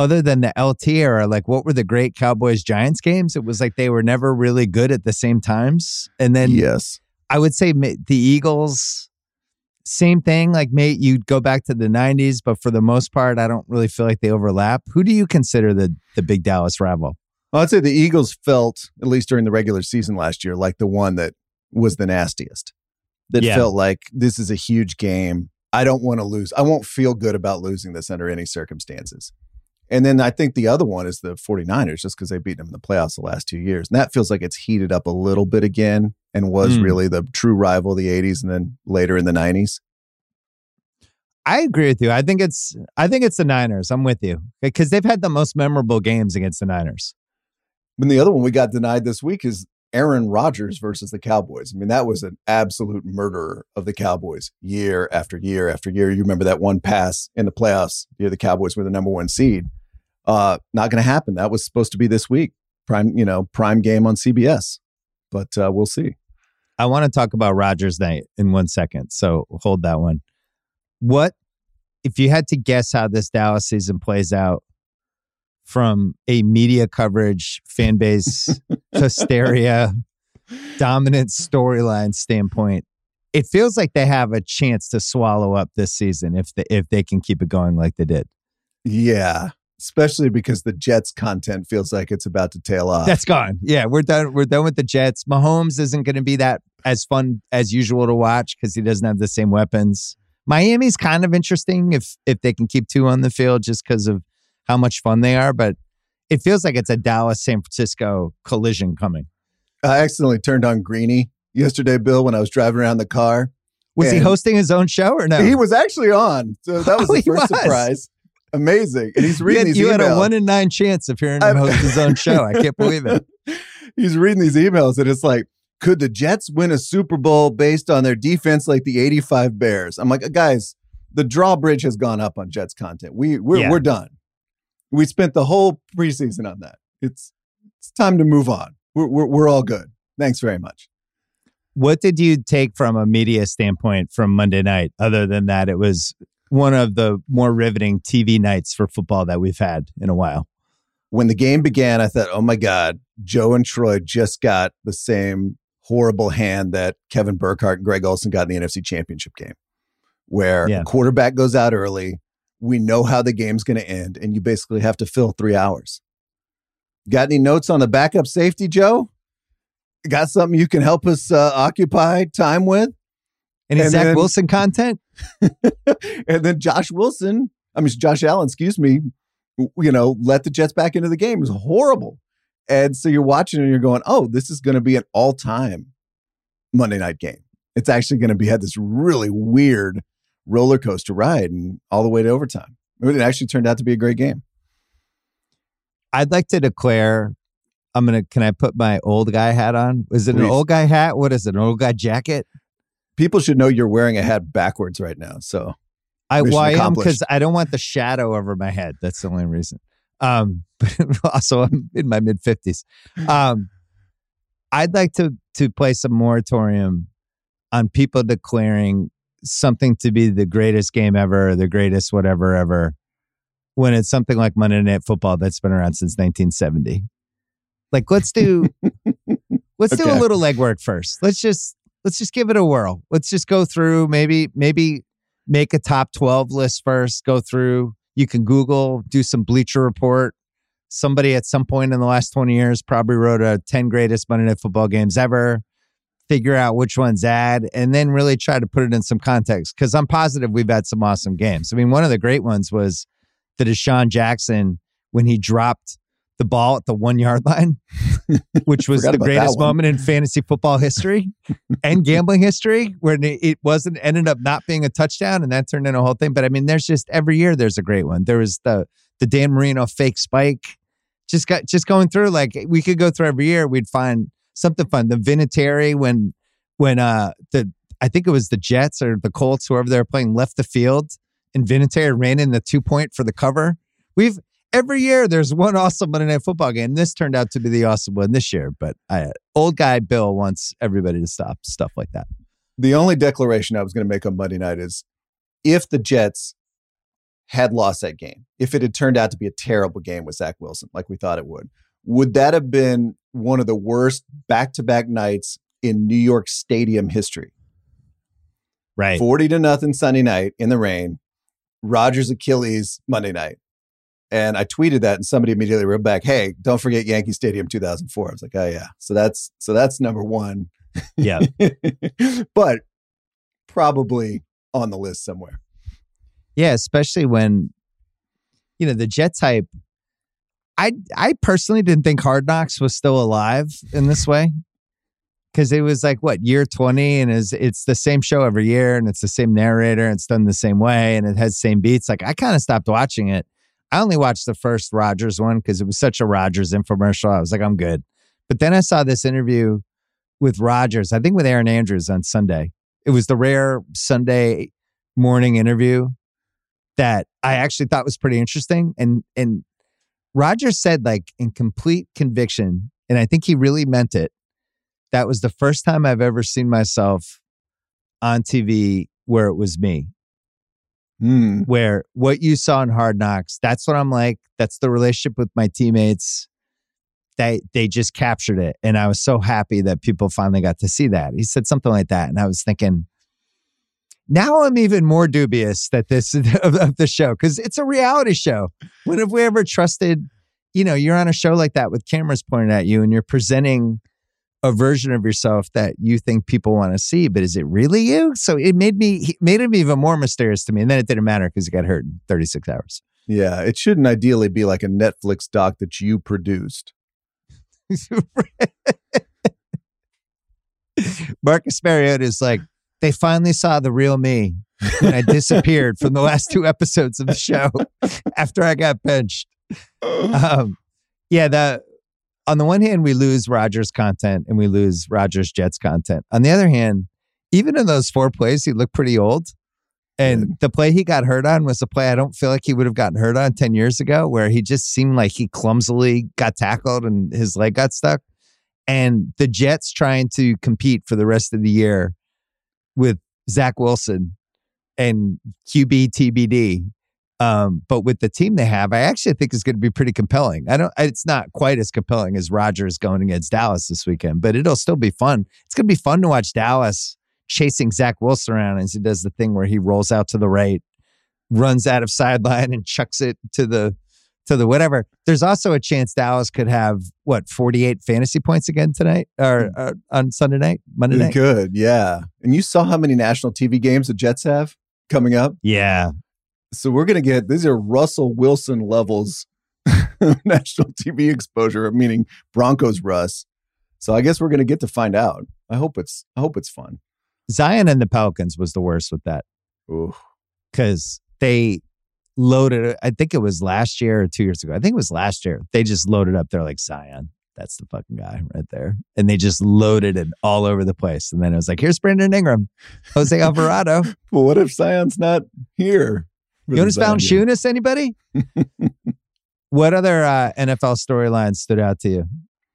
other than the LT era, like what were the great Cowboys Giants games? It was like they were never really good at the same times. And then, yes, I would say the Eagles, same thing. Like, mate, you'd go back to the 90s, but for the most part, I don't really feel like they overlap. Who do you consider the, the big Dallas rival? Well, I'd say the Eagles felt, at least during the regular season last year, like the one that was the nastiest. That yeah. felt like this is a huge game. I don't want to lose. I won't feel good about losing this under any circumstances. And then I think the other one is the 49ers, just because they've beaten them in the playoffs the last two years. And that feels like it's heated up a little bit again and was mm. really the true rival of the 80s and then later in the 90s. I agree with you. I think it's I think it's the Niners. I'm with you. Because they've had the most memorable games against the Niners. And the other one we got denied this week is Aaron Rodgers versus the Cowboys. I mean, that was an absolute murderer of the Cowboys year after year after year. You remember that one pass in the playoffs, year the Cowboys were the number one seed. Uh, not going to happen. That was supposed to be this week, prime, you know, prime game on CBS, but uh, we'll see. I want to talk about Rodgers night in one second, so hold that one. What if you had to guess how this Dallas season plays out from a media coverage, fan base (laughs) hysteria, dominant storyline standpoint? It feels like they have a chance to swallow up this season if they, if they can keep it going like they did. Yeah, especially because the Jets content feels like it's about to tail off. That's gone. Yeah, we're done. We're done with the Jets. Mahomes isn't going to be that as fun as usual to watch because he doesn't have the same weapons. Miami's kind of interesting if if they can keep Tua on the field just because of how much fun they are, but it feels like it's a Dallas San Francisco collision coming. I accidentally turned on Greeny yesterday, Bill, when I was driving around the car. Was he hosting his own show or no? He was actually on. So that was (laughs) oh, the first was. surprise amazing. And he's reading had, these you emails. had a one in nine chance of hearing him host his own show. I can't believe it. (laughs) he's reading these emails and it's like, could the Jets win a Super Bowl based on their defense like the 85 Bears? I'm like, guys, the drawbridge has gone up on Jets content. We we're yeah. we're done. We spent the whole preseason on that. It's it's time to move on. We're we're, we're all good. Thanks very much. What did you take from a media standpoint from Monday night? Other than that, it was one of the more riveting TV nights for football that we've had in a while. When the game began, I thought, oh my God, Joe and Troy just got the same horrible hand that Kevin Burkhardt and Greg Olsen got in the NFC Championship game, where yeah. quarterback goes out early. We know how the game's going to end, and you basically have to fill three hours. Got any notes on the backup safety, Joe? got something you can help us uh, occupy time with? Any And Zach then- Wilson content? (laughs) and then Josh Wilson, I mean Josh Allen, excuse me, you know, let the Jets back into the game. It was horrible. And so you're watching and you're going, oh, this is going to be an all-time Monday night game. It's actually going to be had this really weird roller coaster ride and all the way to overtime. It actually turned out to be a great game. I'd like to declare. I'm gonna. Can I put my old guy hat on? Is it an Please. old guy hat? What is it? An old guy jacket? People should know you're wearing a hat backwards right now. So I well, I am because I don't want the shadow over my head. That's the only reason. Um, (laughs) but also I'm in my mid fifties. Um, I'd like to to place a moratorium on people declaring something to be the greatest game ever, the greatest whatever ever, when it's something like Monday Night Football that's been around since 1970. Like, let's do (laughs) let's do a little legwork first. Let's just let's just give it a whirl. Let's just go through maybe maybe make a top 12 list first, go through. You can Google, do some Bleacher Report. Somebody at some point in the last 20 years probably wrote a 10 greatest Monday Night Football games ever. Figure out which ones add, and then really try to put it in some context. Because I'm positive we've had some awesome games. I mean, one of the great ones was the DeSean Jackson when he dropped the ball at the one yard line, (laughs) which was the greatest moment in fantasy football history and (laughs) gambling history, where it wasn't ended up not being a touchdown, and that turned into a whole thing. But I mean, there's just every year there's a great one. There was the the Dan Marino fake spike. Just got just going through like we could go through every year. We'd find something fun. The Vinatieri when when uh the I think it was the Jets or the Colts, whoever they were playing, left the field and Vinatieri ran in the two point for the cover. We've every year there's one (laughs) awesome Monday Night Football game. This turned out to be the awesome one this year. But I, uh, old guy Bill wants everybody to stop stuff like that. the only declaration I was going to make on Monday night is if the Jets had lost that game, if it had turned out to be a terrible game with Zach Wilson, like we thought it would, would that have been one of the worst back to back nights in New York Stadium history? Right. 40 to nothing Sunday night in the rain, Rodgers Achilles Monday night. And I tweeted that and somebody immediately wrote back, Hey, don't forget Yankee Stadium 2004. I was like, Oh yeah. So that's, so that's number one. Yeah. (laughs) but probably on the list somewhere. Yeah, especially when you know the Jets hype. I I personally didn't think Hard Knocks was still alive in this way because it was like what year twenty, and is it's the same show every year, and it's the same narrator, and it's done the same way, and it has same beats. Like I kind of stopped watching it. I only watched the first Rodgers one because it was such a Rodgers infomercial. I was like, I'm good. But then I saw this interview with Rodgers, I think with Erin Andrews on Sunday. It was the rare Sunday morning interview that I actually thought was pretty interesting. And and Roger said, like in complete conviction, and I think he really meant it. That was the first time I've ever seen myself on TV where it was me. Hmm. Where what you saw in Hard Knocks, that's what I'm like. That's the relationship with my teammates. They they just captured it. And I was so happy that people finally got to see that. He said something like that. And I was thinking, now I'm even more dubious that this (laughs) of, of the show because it's a reality show. When have we ever trusted? You know, you're on a show like that with cameras pointed at you, and you're presenting a version of yourself that you think people want to see, but is it really you? So it made me made him even more mysterious to me, and then it didn't matter because he got hurt in 36 hours. Yeah. It shouldn't ideally be like a Netflix doc that you produced. (laughs) Marcus Mariota is like, they finally saw the real me when I disappeared from the last two episodes of the show (laughs) after I got benched. (laughs) Um, yeah, the on the one hand, we lose Rodgers content and we lose Rodgers Jets content. On the other hand, even in those four plays, he looked pretty old. And the play he got hurt on was a play I don't feel like he would have gotten hurt on 10 years ago, where he just seemed like he clumsily got tackled and his leg got stuck. And the Jets trying to compete for the rest of the year with Zach Wilson and QB TBD. Um, but with the team they have, I actually think is going to be pretty compelling. I don't. It's not quite as compelling as Rodgers going against Dallas this weekend, but it'll still be fun. It's going to be fun to watch Dallas chasing Zach Wilson around as he does the thing where he rolls out to the right, runs out of sideline, and chucks it to the to the whatever. There's also a chance Dallas could have what 48 fantasy points again tonight or uh, on Sunday night, Monday night. Good, yeah. And you saw how many national TV games the Jets have coming up. Yeah, So we're gonna get these are Russell Wilson levels (laughs) national TV exposure, meaning Broncos Russ. So I guess we're gonna get to find out. I hope it's I hope it's fun. Zion and the Pelicans was the worst with that Ooh. because they loaded. I think it was last year or two years ago. I think it was last year. They just loaded up. They're like Zion. That's the fucking guy right there. And they just loaded it all over the place. And then it was like, here's Brandon Ingram, Jose (laughs) Alvarado. Well, what if Zion's not here? The Jonas? Valanciunas, anybody? (laughs) what other uh, NFL storylines stood out to you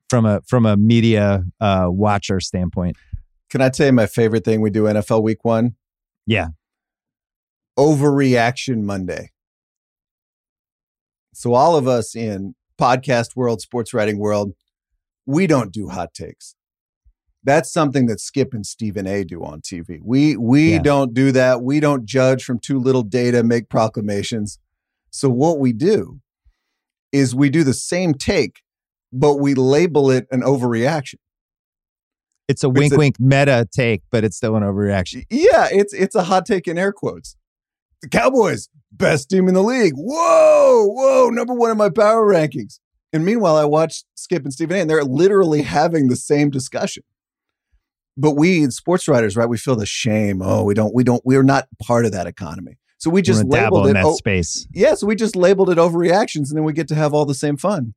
from a from a media uh, watcher standpoint? Can I tell you my favorite thing we do NFL week one? Yeah. Overreaction Monday. So all of us in podcast world, sports writing world, we don't do hot takes. That's something that Skip and Stephen A do on TV. We we Yeah. don't do that. We don't judge from too little data, make proclamations. So what we do is we do the same take, but we label it an overreaction. It's a It's wink a- wink meta take, but it's still an overreaction. Yeah, it's it's a hot take in air quotes. The Cowboys, best team in the league. Whoa, whoa, number one in my power rankings. And meanwhile, I watched Skip and Stephen A, and they're literally having the same discussion. But we sports writers, right? We feel the shame. Oh, we don't, we don't, we're not part of that economy. So we just labeled in it. that Oh, space. yeah, so we just labeled it overreactions, and then we get to have all the same fun.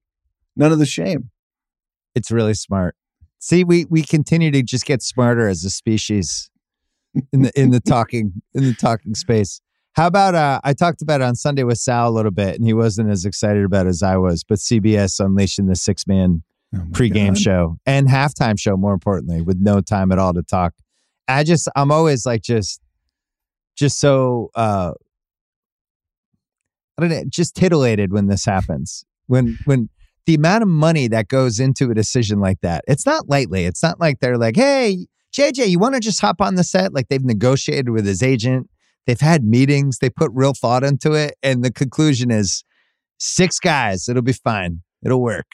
None of the shame. It's really smart. See, we we continue to just get smarter as a species in the in the (laughs) talking in the talking space. How about uh, I talked about it on Sunday with Sal a little bit, and he wasn't as excited about it as I was. But CBS unleashing the six man Oh pregame God. show and halftime show, more importantly, with no time at all to talk. I just I'm always like just just so uh I don't know, just titillated when this happens. When when the amount of money that goes into a decision like that, it's not lightly. It's not like they're like, hey, JJ, you want to just hop on the set? Like they've negotiated with his agent, they've had meetings, they put real thought into it, and the conclusion is six guys, it'll be fine. It'll work.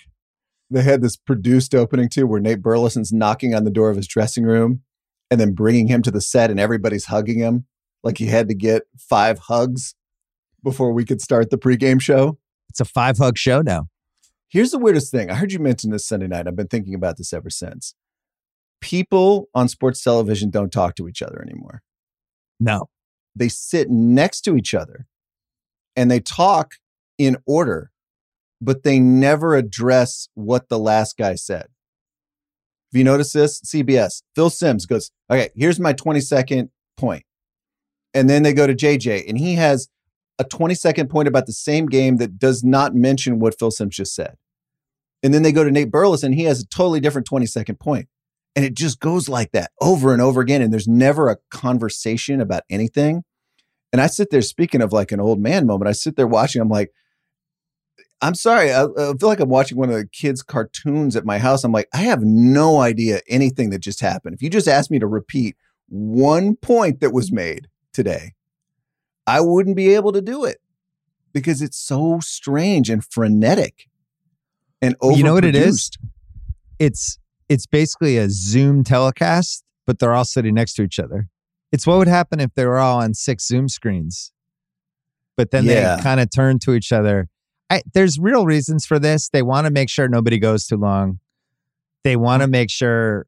They had this produced opening too where Nate Burleson's knocking on the door of his dressing room and then bringing him to the set and everybody's hugging him like he had to get five hugs before we could start the pregame show. It's a five hug show now. Here's the weirdest thing. I heard you mention this Sunday night. I've been thinking about this ever since. People on sports television don't talk to each other anymore. No. They sit next to each other and they talk in order, but they never address what the last guy said. If you notice this? CBS, Phil Sims goes, Okay, here's my 20 second point. And then they go to JJ, and he has a 20 second point about the same game that does not mention what Phil Sims just said. And then they go to Nate Burleson, and he has a totally different 20 second point. And it just goes like that over and over again. And there's never a conversation about anything. And I sit there, speaking of like an old man moment, I sit there watching, I'm like, I'm sorry. I, I feel like I'm watching one of the kids' cartoons at my house. I'm like, I have no idea anything that just happened. If you just asked me to repeat one point that was made today, I wouldn't be able to do it because it's so strange and frenetic and overproduced. You know what it is? It's it's basically a Zoom telecast, but they're all sitting next to each other. It's what would happen if they were all on six Zoom screens. But then Yeah. they kind of turn to each other. I, there's real reasons for this. They want to make sure nobody goes too long. They want to make sure.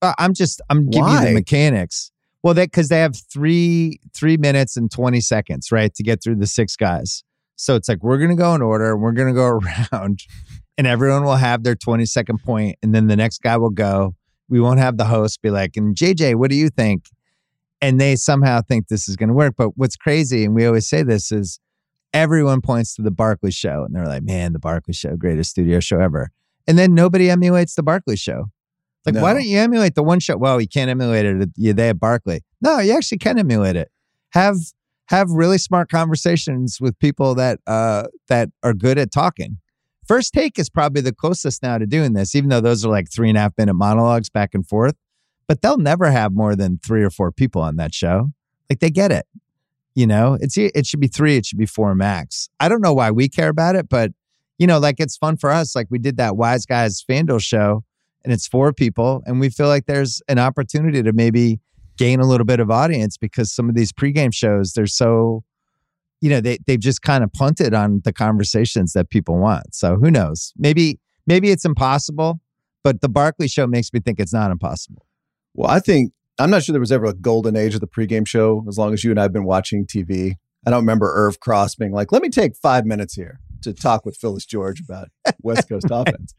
Uh, I'm just I'm giving you the mechanics. Well, that because they have three three minutes and twenty seconds, right, to get through the six guys. So it's like we're gonna go in order. We're gonna go (laughs) around, and everyone will have their twenty second point, and then the next guy will go. We won't have the host be like, "And JJ, what do you think?" And they somehow think this is gonna work. But what's crazy, and we always say this, is everyone points to the Barkley Show, and they're like, "Man, the Barkley Show, greatest studio show ever." And then nobody emulates the Barkley Show. Like, why don't you emulate the one show? Well, you can't emulate it. You they have Barkley. No, you actually can emulate it. Have have really smart conversations with people that uh that are good at talking. First take is probably the closest now to doing this, even though those are like three and a half minute monologues back and forth. But they'll never have more than three or four people on that show. Like they get it. You know, it's it should be three, it should be four max. I don't know why we care about it, but you know, like it's fun for us. Like we did that Wise Guys FanDuel show, and it's four people, and we feel like there's an opportunity to maybe gain a little bit of audience because some of these pregame shows they're so, you know, they they've just kind of punted on the conversations that people want. So who knows? Maybe maybe it's impossible, but the Barkley show makes me think it's not impossible. Well, I think I'm not sure there was ever a golden age of the pregame show as long as you and I have been watching TV. I don't remember Irv Cross being like, let me take five minutes here to talk with Phyllis George about (laughs) West Coast (laughs) offense.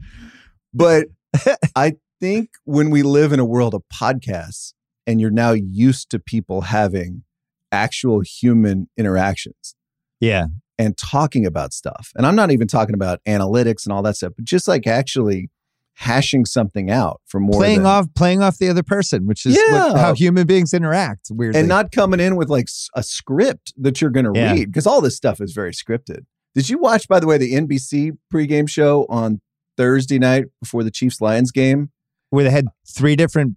But (laughs) I think when we live in a world of podcasts and you're now used to people having actual human interactions Yeah. and talking about stuff, and I'm not even talking about analytics and all that stuff, but just like actually hashing something out for more playing than, off playing off the other person, which is what- how human beings interact. Weirdly, and not coming in with like a script that you're going to Yeah. read because all this stuff is very scripted. Did you watch, by the way, the NBC pregame show on Thursday night before the Chiefs Lions game? where they had three different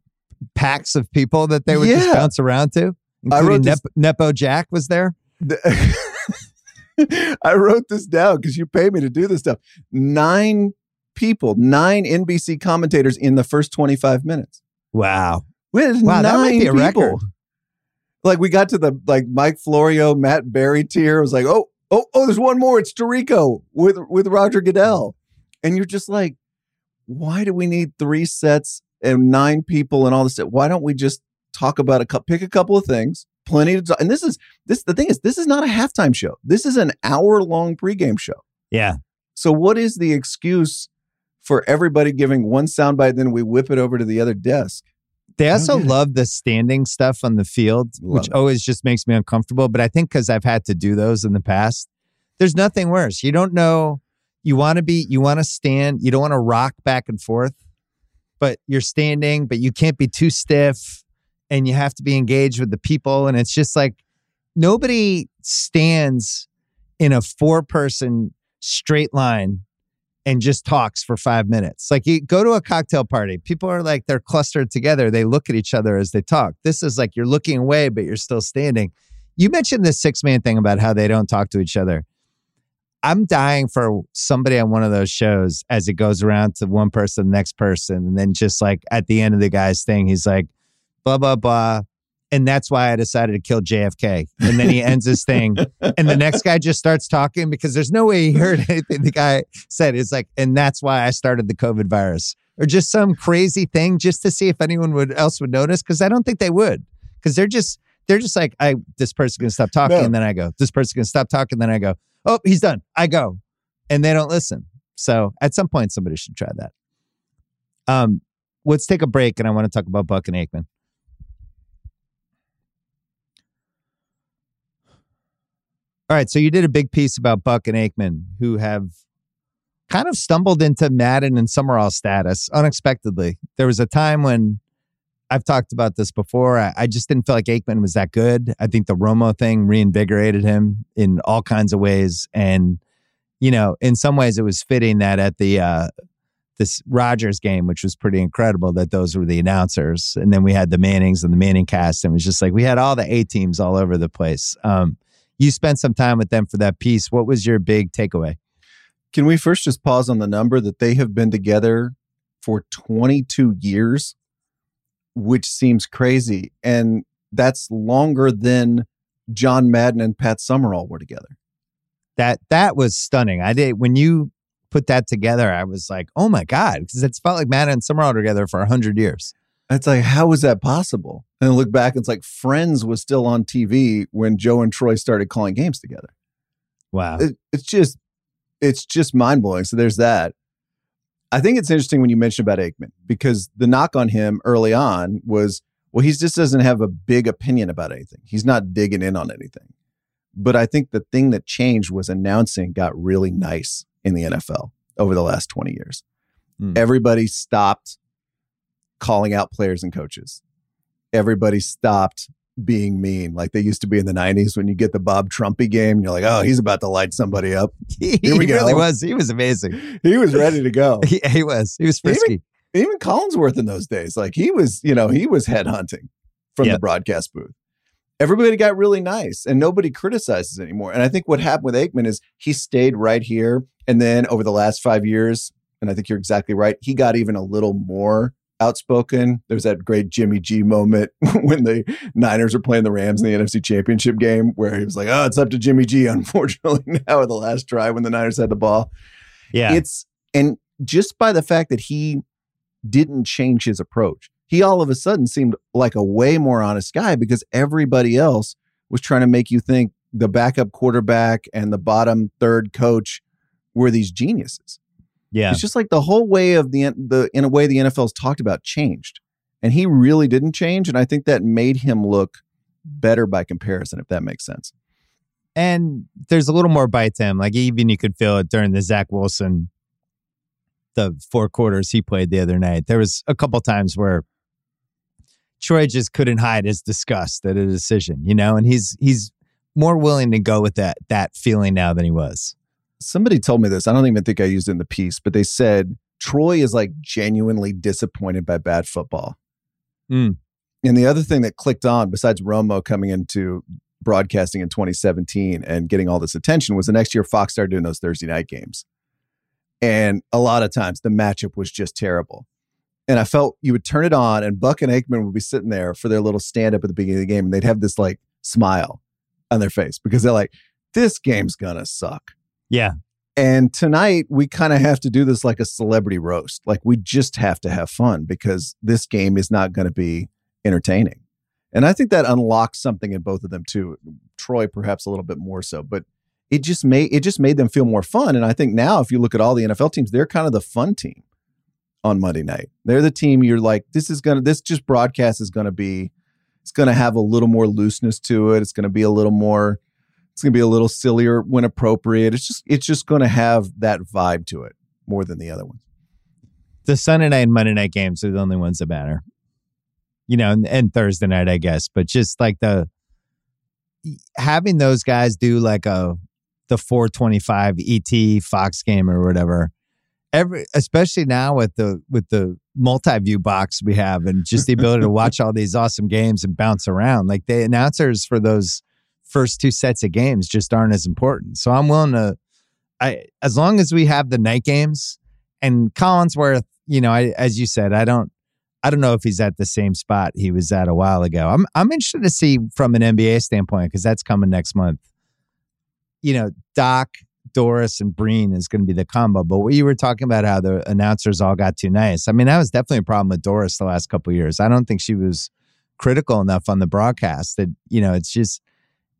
packs of people that they would just bounce around to, I wrote this- Nep- Nepo Jack was there. The- (laughs) I wrote this down because you pay me to do this stuff. Nine people, nine NBC commentators in the first 25 minutes. Wow, had wow, that might nine be a people. record. Like we got to the like Mike Florio, Matt Berry tier. I was like, oh, oh, oh, there's one more. It's Tirico with with Roger Goodell. And you're just like, why do we need three sets and nine people and all this? Why don't we just talk about a couple pick a couple of things? Plenty to talk. And this is this the thing is this is not a halftime show. This is an hour long pregame show. Yeah, So what is the excuse for everybody giving one soundbite, then we whip it over to the other desk? they oh, also love the standing stuff on the field, Love which it. always just makes me uncomfortable. But I think because I've had to do those in the past, there's nothing worse. You don't know. You want to be. You want to stand. You don't want to rock back and forth, but you're standing. But you can't be too stiff, and you have to be engaged with the people. And it's just like nobody stands in a four person straight line and just talks for five minutes. Like you go to a cocktail party, people are like they're clustered together. They look at each other as they talk. This is like you're looking away, but you're still standing. You mentioned this six man thing about how they don't talk to each other. I'm dying for somebody on one of those shows as it goes around to one person, the next person, and then just like at the end of the guy's thing, he's like, blah, blah, blah. And that's why I decided to kill JFK. And then he ends his thing. (laughs) And the next guy just starts talking because there's no way he heard anything the guy said. It's like, and that's why I started the COVID virus. Or just some crazy thing just to see if anyone would else would notice. Cause I don't think they would. Cause they're just they're just like, I this person's gonna stop talking, No. and then I go. This person's gonna stop talking, then I go. Oh, he's done. I go. And they don't listen. So at some point somebody should try that. Um, let's take a break and I want to talk about Buck and Aikman. All right, so you did a big piece about Buck and Aikman, who have kind of stumbled into Madden and Summerall status unexpectedly. There was a time when I've talked about this before. I, I just didn't feel like Aikman was that good. I think the Romo thing reinvigorated him in all kinds of ways, and you know, in some ways, it was fitting that at the uh, this Rodgers game, which was pretty incredible, that those were the announcers, and then we had the Mannings and the Manning cast, and it was just like we had all the A teams all over the place. Um, you spent some time with them for that piece. What was your big takeaway? Can we first just pause on the number that they have been together for 22 years, which seems crazy. And that's longer than John Madden and Pat Summerall were together. That that was stunning. I did when you put that together. I was like, oh my god, because it's felt like Madden and Summerall together for hundred years. It's like, how is that possible? And I look back, it's like Friends was still on TV when Joe and Troy started calling games together. Wow. It, it's just, it's just mind blowing. So there's that. I think it's interesting when you mention about Aikman because the knock on him early on was, well, he just doesn't have a big opinion about anything. He's not digging in on anything. But I think the thing that changed was announcing got really nice in the NFL over the last 20 years. Hmm. Everybody stopped calling out players and coaches. Everybody stopped being mean like they used to be in the 90s when you get the Bob Trumpy game. You're like, oh, he's about to light somebody up. (laughs) he Here we really go. was. He was amazing. He was ready to go. (laughs) He, he was. He was Even- frisky. Even Collinsworth in those days, like he was, you know, he was headhunting from Yep. the broadcast booth. Everybody got really nice and nobody criticizes anymore. And I think what happened with Aikman is he stayed right here And then over the last five years, and I think you're exactly right, he got even a little more outspoken. There's that great Jimmy G moment (laughs) when the Niners are playing the Rams in the NFC Championship game where he was like, oh, it's up to Jimmy G, (laughs) unfortunately, now at the last drive when the Niners had the ball. Yeah. It's, and just by the fact that he didn't change his approach, he all of a sudden seemed like a way more honest guy because everybody else was trying to make you think the backup quarterback and the bottom third coach were these geniuses. Yeah. It's just like the whole way of the the in a way the NFL's talked about changed. And he really didn't change and I think that made him look better by comparison if that makes sense. And there's a little more bite to him. Like even you could feel it during the Zach Wilson the four quarters he played the other night. There was a couple times where Troy just couldn't hide his disgust at a decision, you know, and he's he's more willing to go with that that feeling now than he was somebody told me this. I don't even think I used it in the piece, but they said Troy is like genuinely disappointed by bad football. Mm. And the other thing that clicked on, besides Romo coming into broadcasting in 2017 and getting all this attention, was the next year Fox started doing those Thursday night games. And a lot of times the matchup was just terrible. And I felt you would turn it on, and Buck and Aikman would be sitting there for their little stand up at the beginning of the game, and they'd have this like smile on their face because they're like, this game's gonna suck. Yeah. And tonight we kind of have to do this like a celebrity roast. Like we just have to have fun because this game is not going to be entertaining. And I think that unlocks something in both of them too. Troy perhaps a little bit more so, but it just made it just made them feel more fun. And I think now if you look at all the NFL teams, they're kind of the fun team on Monday night. They're the team you're like, this is gonna this just broadcast is gonna be it's gonna have a little more looseness to it. It's gonna be a little more it's going to be a little sillier when appropriate. It's just it's just going to have that vibe to it more than the other ones. The Sunday night and Monday night games are the only ones that matter. You know, and, and Thursday night, I guess, but just like the having those guys do like a the 425 ET Fox game or whatever. Every especially now with the with the multi-view box we have and just the ability to watch (laughs) all these awesome games and bounce around. Like the announcers for those first two sets of games just aren't as important. So I'm willing to, I as long as we have the night games and Collinsworth, you know, I, as you said, I don't, I don't know if he's at the same spot he was at a while ago. I'm I'm interested to see from an NBA standpoint because that's coming next month. You know, Doc, Doris, and Breen is going to be the combo. But what you were talking about, how the announcers all got too nice. I mean, that was definitely a problem with Doris the last couple years. I don't think she was critical enough on the broadcast. That you know, it's just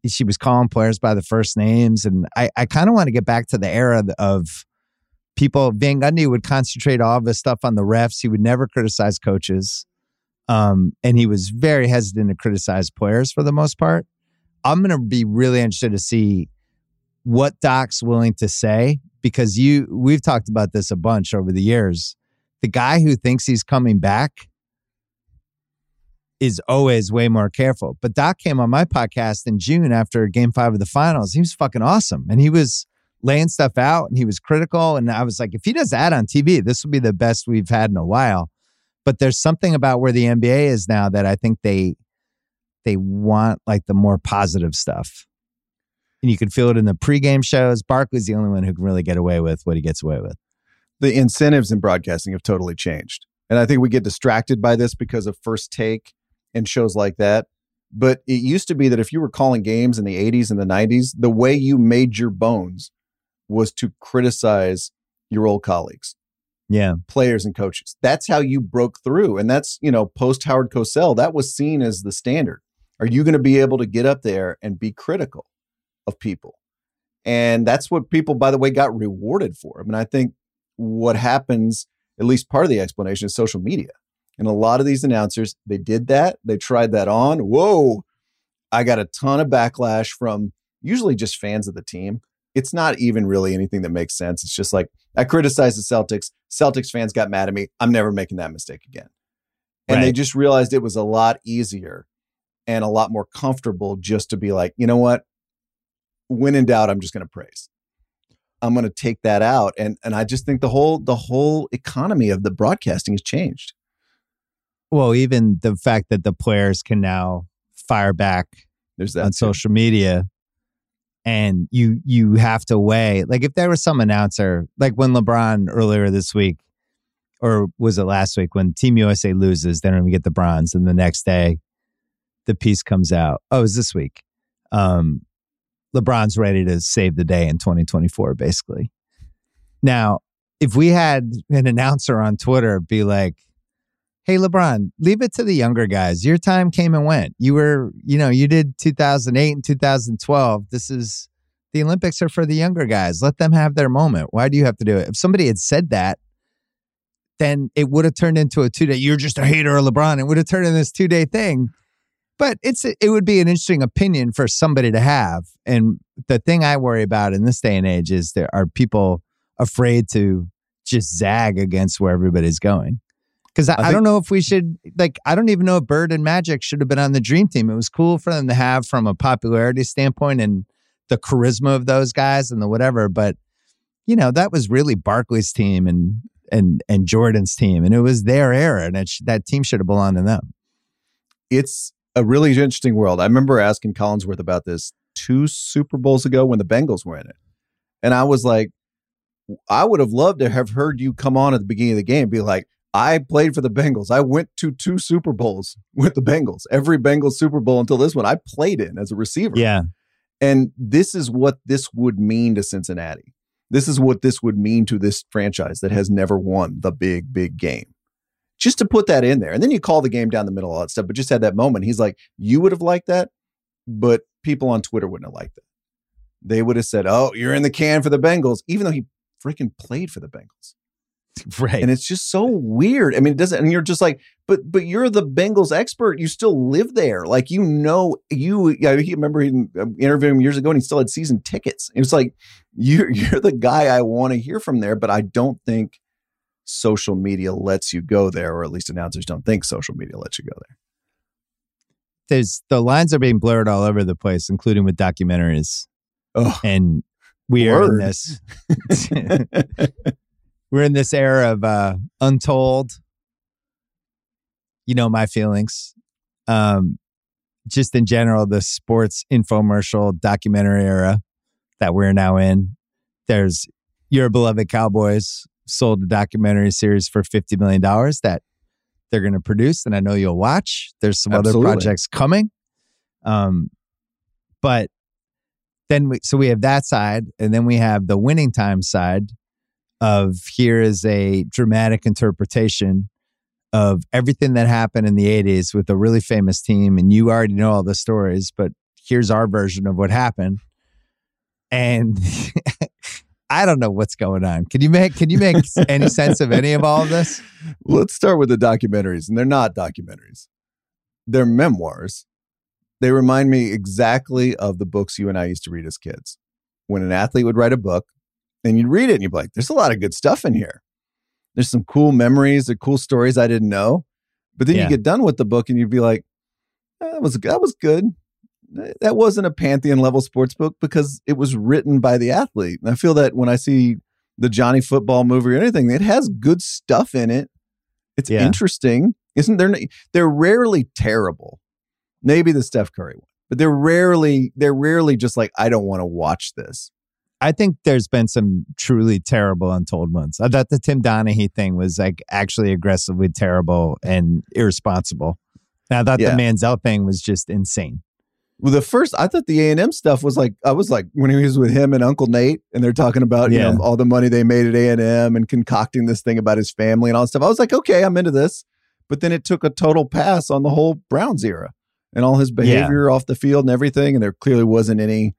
she was calling players by the first names. And I, I kind of want to get back to the era of people. Van Gundy would concentrate all of his stuff on the refs. He would never criticize coaches. Um, and he was very hesitant to criticize players for the most part. I'm going to be really interested to see what Doc's willing to say because you we've talked about this a bunch over the years. The guy who thinks he's coming back is always way more careful. But Doc came on my podcast in June after game five of the finals. He was fucking awesome. And he was laying stuff out and he was critical. And I was like, if he does that on TV, this will be the best we've had in a while. But there's something about where the NBA is now that I think they they want like the more positive stuff. And you can feel it in the pregame shows. Barkley's the only one who can really get away with what he gets away with. The incentives in broadcasting have totally changed. And I think we get distracted by this because of first take and shows like that. But it used to be that if you were calling games in the 80s and the 90s, the way you made your bones was to criticize your old colleagues. Yeah. Players and coaches. That's how you broke through. And that's, you know, post Howard Cosell, that was seen as the standard. Are you going to be able to get up there and be critical of people? And that's what people, by the way, got rewarded for. I mean, I think what happens, at least part of the explanation, is social media. And a lot of these announcers, they did that. They tried that on. Whoa. I got a ton of backlash from usually just fans of the team. It's not even really anything that makes sense. It's just like, I criticized the Celtics. Celtics fans got mad at me. I'm never making that mistake again. And right. they just realized it was a lot easier and a lot more comfortable just to be like, you know what? When in doubt, I'm just going to praise. I'm going to take that out. And and I just think the whole the whole economy of the broadcasting has changed. Well, even the fact that the players can now fire back There's that on too. social media and you you have to weigh like if there was some announcer like when LeBron earlier this week or was it last week when Team USA loses, then we get the bronze, and the next day the piece comes out. Oh, it was this week. Um, LeBron's ready to save the day in 2024, basically. Now, if we had an announcer on Twitter be like, Hey, LeBron, leave it to the younger guys. Your time came and went. You were, you know, you did 2008 and 2012. This is the Olympics are for the younger guys. Let them have their moment. Why do you have to do it? If somebody had said that, then it would have turned into a two day. You're just a hater of LeBron. It would have turned into this two day thing. But it's it would be an interesting opinion for somebody to have. And the thing I worry about in this day and age is there are people afraid to just zag against where everybody's going. Because I, I, I, don't know if we should like I don't even know if Bird and Magic should have been on the dream team. It was cool for them to have from a popularity standpoint and the charisma of those guys and the whatever. But you know that was really Barkley's team and and and Jordan's team, and it was their era, and it sh- that team should have belonged to them. It's a really interesting world. I remember asking Collinsworth about this two Super Bowls ago when the Bengals were in it, and I was like, I would have loved to have heard you come on at the beginning of the game and be like, I played for the Bengals. I went to two Super Bowls (laughs) with the Bengals. Every Bengals Super Bowl until this one, I played in as a receiver. Yeah. And this is what this would mean to Cincinnati. This is what this would mean to this franchise that has never won the big, big game. Just to put that in there. And then you call the game down the middle, all that stuff, but just had that moment. He's like, you would have liked that, but people on Twitter wouldn't have liked it. They would have said, oh, you're in the can for the Bengals, even though he freaking played for the Bengals. (laughs) Right. And it's just so weird. I mean, it doesn't, and you're just like, but, but you're the Bengals expert. You still live there. Like, you know, you, I remember um, interviewing him years ago and he still had season tickets. It's like, (laughs) you're, you're the guy I want to hear from there, but I don't think social media lets you go there, or at least announcers don't think social media lets you go there. There's the lines are being blurred all over the place, including with documentaries. Oh, and we are in this. (laughs) we're in this era of uh, untold. You know my feelings. Um, just in general, the sports infomercial documentary era that we're now in. There's your beloved Cowboys sold a documentary series for fifty million dollars that they're going to produce, and I know you'll watch. There's some Absolutely. other projects coming, um, but then we so we have that side, and then we have the winning time side of here is a dramatic interpretation of everything that happened in the 80s with a really famous team and you already know all the stories but here's our version of what happened and (laughs) I don't know what's going on. Can you make can you make any sense of any of all of this? Let's start with the documentaries, and they're not documentaries. They're memoirs. They remind me exactly of the books you and I used to read as kids. When an athlete would write a book, and you'd read it and you'd be like, there's a lot of good stuff in here. There's some cool memories, the cool stories I didn't know. But then yeah. you get done with the book and you'd be like, that was that was good. That wasn't a pantheon level sports book because it was written by the athlete. And I feel that when I see the Johnny Football movie or anything, it has good stuff in it. It's yeah. interesting, isn't there? They're rarely terrible. Maybe the Steph Curry one, but they're rarely they're rarely just like I don't want to watch this. I think there's been some truly terrible untold ones. I thought the Tim Donaghy thing was like actually aggressively terrible and irresponsible. And I thought yeah. the Manziel thing was just insane. Well, the first I thought the A and M stuff was like I was like when he was with him and Uncle Nate, and they're talking about yeah. you know all the money they made at A and M and concocting this thing about his family and all that stuff. I was like, okay, I'm into this. But then it took a total pass on the whole Browns era and all his behavior yeah. off the field and everything, and there clearly wasn't any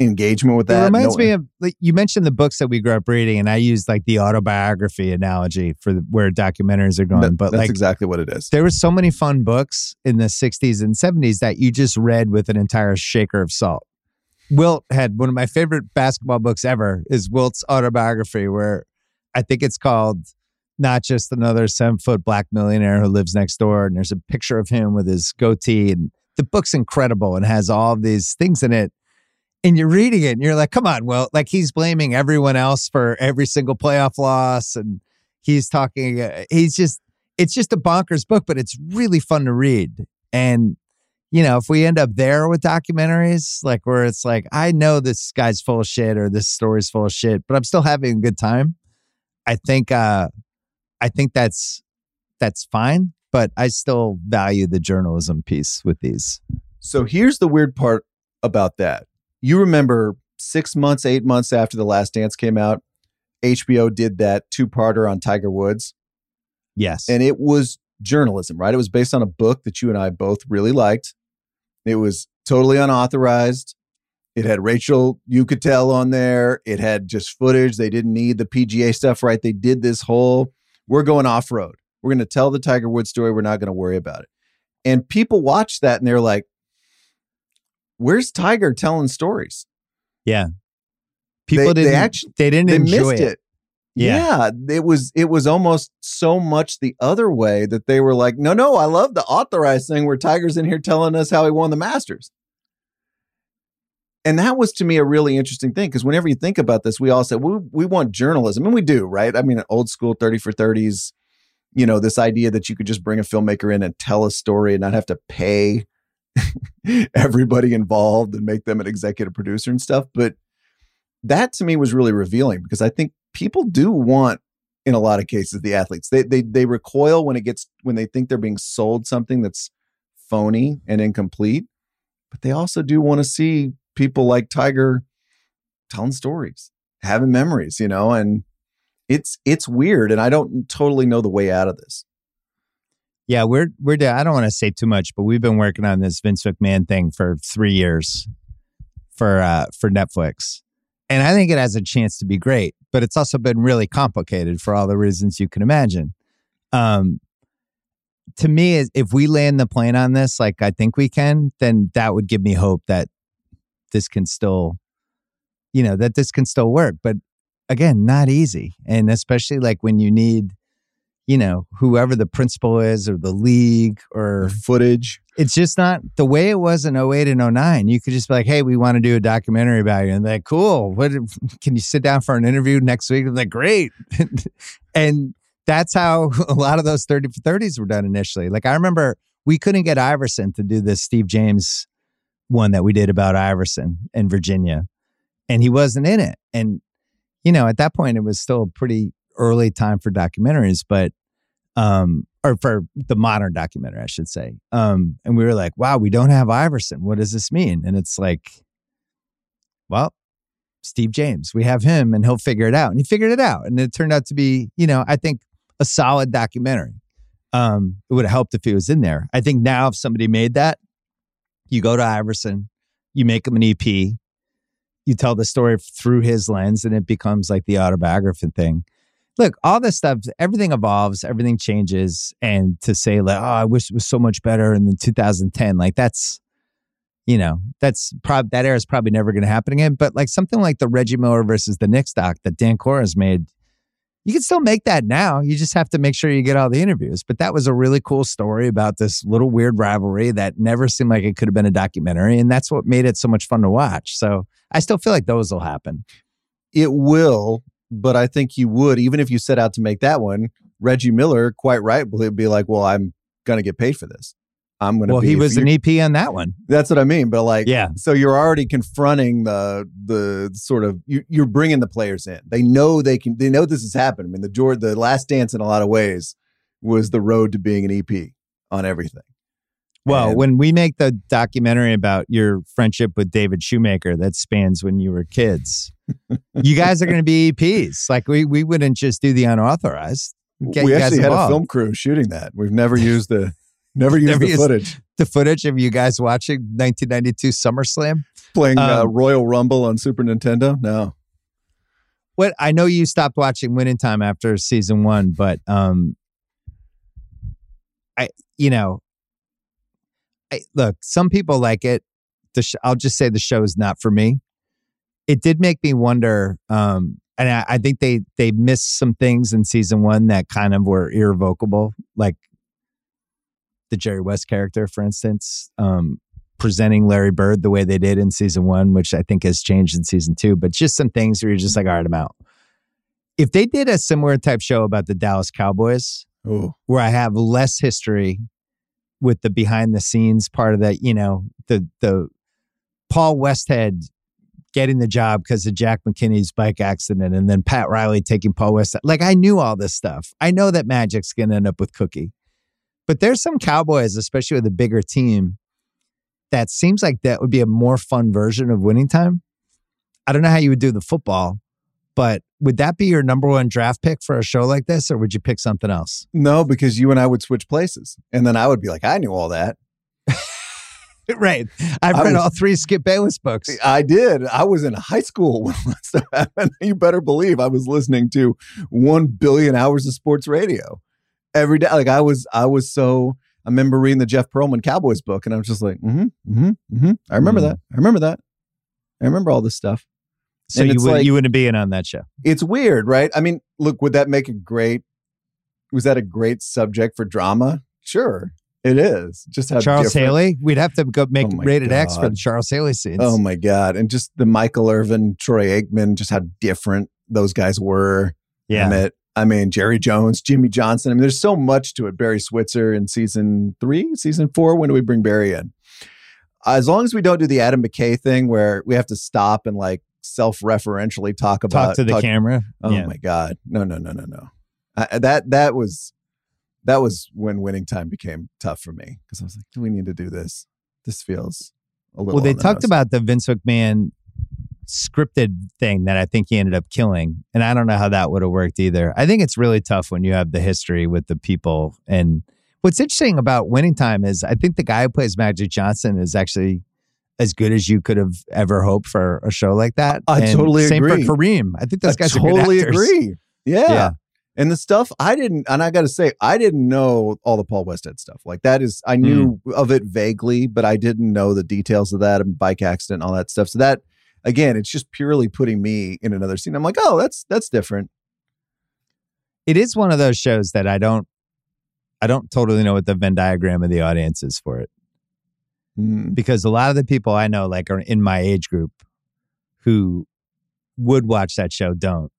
engagement with that. It reminds no, me eh. of like you mentioned the books that we grew up reading, and I used like the autobiography analogy for the, where documentaries are going. That, but that's like exactly what it is. There were so many fun books in the '60s and '70s that you just read with an entire shaker of salt. Wilt had one of my favorite basketball books ever is Wilt's autobiography, where I think it's called not just another seven foot black millionaire who lives next door, and there's a picture of him with his goatee, and the book's incredible and has all these things in it and you're reading it and you're like, come on, well, like he's blaming everyone else for every single playoff loss. And he's talking, uh, he's just, it's just a bonkers book, but it's really fun to read. And, you know, if we end up there with documentaries, like where it's like, I know this guy's full of shit or this story's full of shit, but I'm still having a good time. I think, uh, I think that's that's fine, but I still value the journalism piece with these. So here's the weird part about that. You remember six months, eight months after The Last Dance came out, HBO did that two parter on Tiger Woods. Yes. And it was journalism, right? It was based on a book that you and I both really liked. It was totally unauthorized. It had Rachel Uchitel on there. It had just footage. They didn't need the PGA stuff, right? They did this whole, we're going off road. We're going to tell the Tiger Woods story. We're not going to worry about it. And people watch that and they're like, where's Tiger telling stories? Yeah. People they, didn't they actually they didn't they enjoy missed it. it. Yeah. yeah, it was it was almost so much the other way that they were like, no, no, I love the authorized thing where Tiger's in here telling us how he won the Masters. And that was to me a really interesting thing because whenever you think about this, we all said we we want journalism, and we do, right? I mean, old school thirty for thirties, you know, this idea that you could just bring a filmmaker in and tell a story and not have to pay (laughs) everybody involved and make them an executive producer and stuff. But that to me was really revealing because I think people do want in a lot of cases the athletes they they they recoil when it gets when they think they're being sold something that's phony and incomplete but they also do want to see people like tiger telling stories having memories you know and it's it's weird and i don't totally know the way out of this Yeah, we're we're I don't want to say too much, but we've been working on this Vince McMahon thing for 3 years for uh for Netflix. And I think it has a chance to be great, but it's also been really complicated for all the reasons you can imagine. Um to me is if we land the plane on this like I think we can, then that would give me hope that this can still you know, that this can still work, but again, not easy. And especially like when you need you know, whoever the principal is or the league or footage it's just not the way it was in 08 and 09. You could just be like, hey, we want to do a documentary about you. And they're like, cool. What can you sit down for an interview next week? And they're like, great. (laughs) and that's how (laughs) a lot of those 30 for 30s were done initially. Like I remember we couldn't get Iverson to do this Steve James one that we did about Iverson in Virginia. And he wasn't in it. And, you know, at that point it was still pretty early time for documentaries, but um or for the modern documentary, I should say. Um, and we were like, wow, we don't have Iverson. What does this mean? And it's like, well, Steve James, we have him and he'll figure it out. And he figured it out. And it turned out to be, you know, I think a solid documentary. Um, it would have helped if he was in there. I think now if somebody made that, you go to Iverson, you make him an EP, you tell the story through his lens, and it becomes like the autobiography thing look, all this stuff, everything evolves, everything changes. And to say like, oh, I wish it was so much better in the 2010, like that's, you know, that's probably that era is probably never going to happen again. But like something like the Reggie Miller versus the Knicks doc that Dan Klores made, you can still make that now. You just have to make sure you get all the interviews. But that was a really cool story about this little weird rivalry that never seemed like it could have been a documentary. And that's what made it so much fun to watch. So I still feel like those will happen. It will, but I think you would, even if you set out to make that one, Reggie Miller, quite right, will be like, well, I'm going to get paid for this. I'm going to. Well, he was an EP on that one. That's what I mean. But like, yeah. So you're already confronting the the sort of you, you're bringing the players in. They know they can. They know this has happened. I mean, the George, the Last Dance, in a lot of ways, was the road to being an EP on everything. Well, and, when we make the documentary about your friendship with David Shoemaker that spans when you were kids, you guys are going to be EPs. Like we we wouldn't just do the unauthorized. Get we actually had a film crew shooting that. We've never used the (laughs) never used never the used footage. The footage of you guys watching 1992 SummerSlam playing uh, um, uh, Royal Rumble on Super Nintendo. No. What I know you stopped watching Winning Time after season one, but um, I you know I, look, some people like it. The sh- I'll just say the show is not for me. It did make me wonder, um, and I, I think they they missed some things in season one that kind of were irrevocable, like the Jerry West character, for instance, um, presenting Larry Bird the way they did in season one, which I think has changed in season two. But just some things where you're just like, all right, I'm out. If they did a similar type show about the Dallas Cowboys, Ooh. where I have less history with the behind the scenes part of that, you know, the the Paul Westhead getting the job because of Jack McKinney's bike accident and then Pat Riley taking Paul West. Like I knew all this stuff. I know that Magic's gonna end up with Cookie. But there's some Cowboys, especially with a bigger team, that seems like that would be a more fun version of winning time. I don't know how you would do the football, but would that be your number one draft pick for a show like this, or would you pick something else? No, because you and I would switch places. And then I would be like, I knew all that. (laughs) right. I've I read was- all three Skip Bayless books. I did. I was in high school (laughs) when that stuff happened. (laughs) You better believe I was listening to one billion hours of sports radio every day. Like I was, I was so. I remember reading the Jeff Pearlman Cowboys book, and I was just like, mm-hmm, mm-hmm, mm-hmm. I remember Mhm. that. I remember that. I remember all this stuff. So And you would like- you wouldn't be in on that show. It's weird, right? I mean, look, would that make a great? Was that a great subject for drama? Sure, it is. Just how Charles different- Haley, we'd have to go make Oh rated X for the Charles Haley scenes. Oh my god! And just the Michael Irvin, Troy Aikman, just how different those guys were. yeah. I mean, Jerry Jones, Jimmy Johnson. I mean, there's so much to it. Barry Switzer in season three, season four. When do we bring Barry in? As long as we don't do the Adam McKay thing where we have to stop and like self-referentially talk about Talk to the camera. Oh yeah. my god! No, no, no, no, no. I, that that was that was when winning time became tough for me because I was like, do we need to do this? This feels a little. Well, they the talked nose. about the Vince McMahon scripted thing that I think he ended up killing. And I don't know how that would have worked either. I think it's really tough when you have the history with the people. And what's interesting about winning time is I think the guy who plays Magic Johnson is actually as good as you could have ever hoped for a show like that. I And totally same agree. for Kareem. I think those I guys totally agree. Yeah. Yeah. And the stuff I didn't, and I got to say, I didn't know all the Paul Westhead stuff. Like that is, I knew Hmm. of it vaguely, but I didn't know the details of that and bike accident and all that stuff. So that, again, it's just purely putting me in another scene. I'm like, oh, that's that's different. It is one of those shows that I don't I don't totally know what the Venn diagram of the audience is for it. Hmm. because a lot of the people I know, like, are in my age group who would watch that show don't.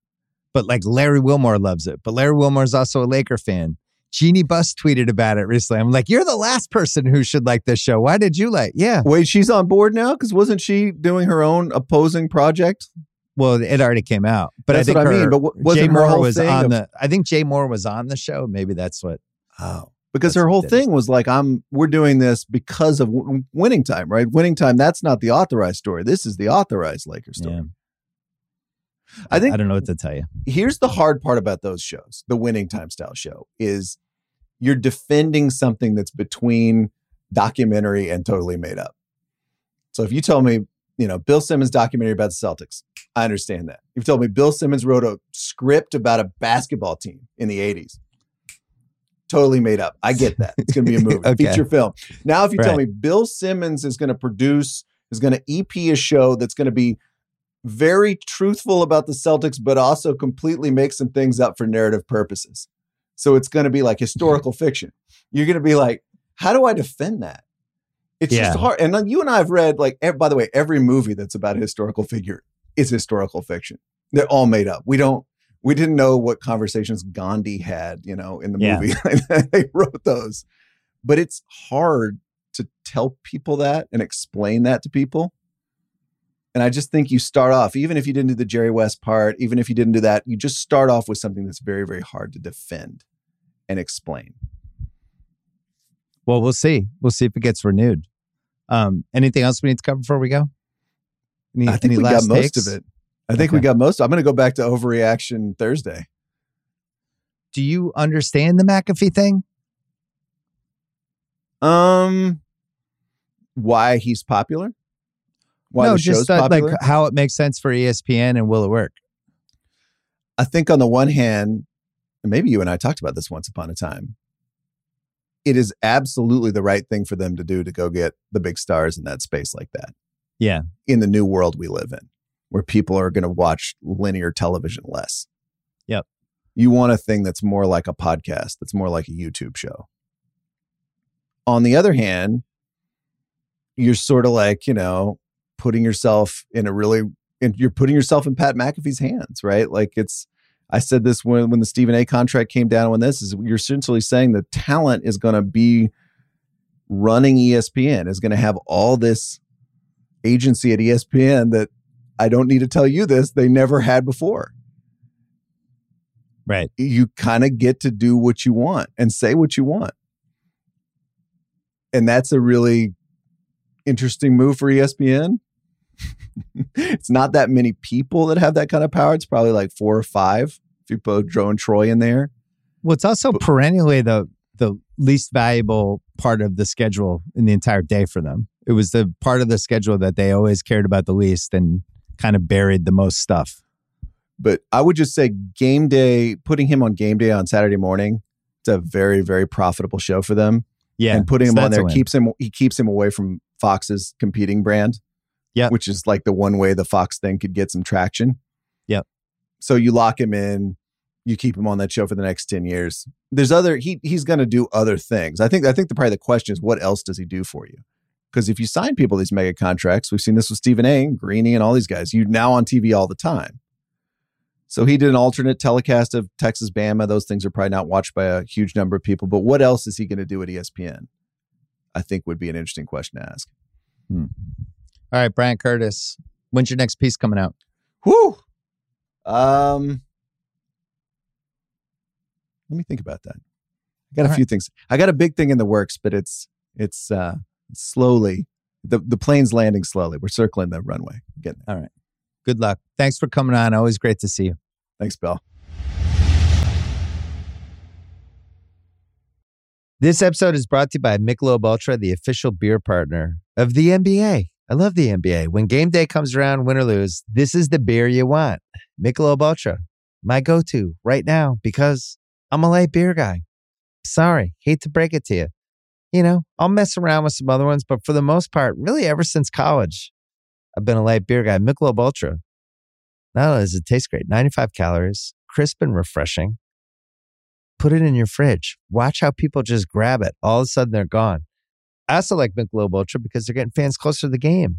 But like Larry Wilmore loves it. But Larry Wilmore is also a Laker fan. Jeanie Buss tweeted about it recently. I'm like, you're the last person who should like this show. Why did you like? Yeah. Wait, she's on board now because wasn't she doing her own opposing project? Well, it already came out. But That's I think what I mean, but wa- wasn't Jay her Moore was on of- the. I think Jay Moore was on the show. Maybe that's what. Oh, because her whole thing was like, I'm we're doing this because of w- winning time, right? Winning time. That's not the authorized story. This is the authorized Lakers story. Yeah. I think I don't know what to tell you. here's the hard part about those shows, the winning time style show, is you're defending something that's between documentary and totally made up. So if you tell me, you know, Bill Simmons documentary about the Celtics, I understand that. You've told me Bill Simmons wrote a script about a basketball team in the 80s. Totally made up. I get that. It's going to be a (laughs) movie, Okay. feature film. Now, if you tell me Bill Simmons is going to produce, is going to EP a show that's going to be very truthful about the Celtics, but also completely make some things up for narrative purposes. So it's going to be like mm-hmm. historical fiction. You're going to be like, how do I defend that? It's Yeah. just hard. And you and I have read, like, by the way, every movie that's about a historical figure is historical fiction. They're all made up. We don't, we didn't know what conversations Gandhi had, you know, in the Yeah. movie. (laughs) they wrote those. But it's hard to tell people that and explain that to people. And I just think you start off, even if you didn't do the Jerry West part, even if you didn't do that, you just start off with something that's very, very hard to defend and explain. Well, we'll see. We'll see if it gets renewed. Um, anything else we need to cover before we go? Any, I think we got most takes? of it. I think we got most. I'm going to go back to overreaction Thursday. Do you understand the McAfee thing? Um, why he's popular? Why no, just uh, like how it makes sense for ESPN and will it work? I think on the one hand, and maybe you and I talked about this once upon a time. It is absolutely the right thing for them to do to go get the big stars in that space like that. Yeah. In the new world we live in, where people are going to watch linear television less. Yep. You want a thing that's more like a podcast, that's more like a YouTube show. On the other hand, you're sort of like, you know, putting yourself in a really and you're putting yourself in Pat McAfee's hands, right? Like it's I said this when when the Stephen A contract came down when this is you're essentially saying the talent is going to be running ESPN is going to have all this agency at ESPN that I don't need to tell you this, they never had before. Right. You kind of get to do what you want and say what you want. And that's a really interesting move for ESPN. It's not that many people that have that kind of power. It's probably like four or five if you put and Troy in there. Well, it's also But- perennially the the least valuable part of the schedule in the entire day for them. It was the part of the schedule that they always cared about the least and kind of buried the most stuff. But I would just say game day, putting him on game day on Saturday morning, it's a very, very profitable show for them. Yeah. and putting him on there keeps him he keeps him away from Fox's competing brand. Yep. Which is like the one way the Fox thing could get some traction. Yep. So you lock him in, you keep him on that show for the next 10 years. There's other he he's gonna do other things. I think I think the probably the question is what else does he do for you? Because if you sign people these mega contracts, we've seen this with Stephen A, Greeny, and all these guys, you're now on TV all the time. So he did an alternate telecast of Texas Bama. Those things are probably not watched by a huge number of people. But what else is he going to do at ESPN? I think would be an interesting question to ask. Hmm. All right, Bryan Curtis. When's your next piece coming out? Whew. Um, let me think about that. I got a All right. few things. I got a big thing in the works, but it's it's uh slowly the the plane's landing slowly. We're circling the runway. Getting there. Good luck. Thanks for coming on. Always great to see you. Thanks, Bill. This episode is brought to you by Michelob Ultra, the official beer partner of the NBA. I love the NBA. When game day comes around, win or lose, this is the beer you want. Michelob Ultra, my go-to right now because I'm a light beer guy. Sorry, hate to break it to you. You know, I'll mess around with some other ones, but for the most part, really ever since college, I've been a light beer guy. Michelob Ultra. Not only does it taste great, 95 calories, crisp and refreshing put it in your fridge. Watch how people just grab it. All of a sudden, they're gone. I also like Michelob Ultra because they're getting fans closer to the game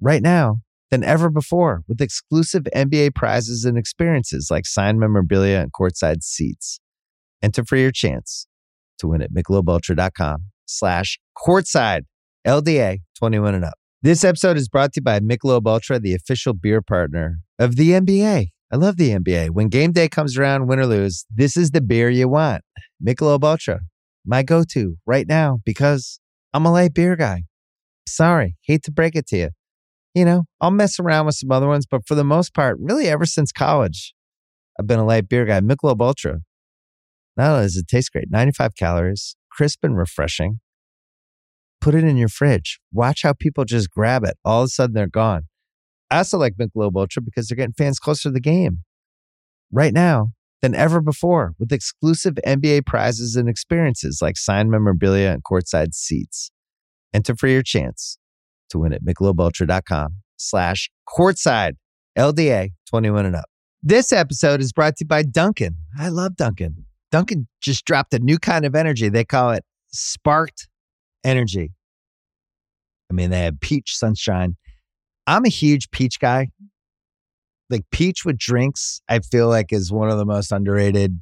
right now than ever before with exclusive NBA prizes and experiences like signed memorabilia and courtside seats. Enter for your chance to win at michelobultra.com slash courtside LDA 21 and up. This episode is brought to you by Michelob Ultra, the official beer partner of the NBA. I love the NBA. When game day comes around, win or lose, this is the beer you want. Michelob Ultra, my go-to right now because I'm a light beer guy. Sorry, hate to break it to you. You know, I'll mess around with some other ones, but for the most part, really ever since college, I've been a light beer guy. Michelob Ultra. Not only does it taste great, 95 calories, crisp and refreshing. Put it in your fridge. Watch how people just grab it. All of a sudden, they're gone. I also like Michelob Ultra because they're getting fans closer to the game right now than ever before with exclusive NBA prizes and experiences like signed memorabilia and courtside seats. Enter for your chance to win at michelobultra.com slash courtside LDA 21 and up. This episode is brought to you by Dunkin'. I love Dunkin'. Dunkin' just dropped a new kind of energy. They call it sparked energy. I mean, they have peach sunshine. I'm a huge peach guy. Like peach with drinks, I feel like is one of the most underrated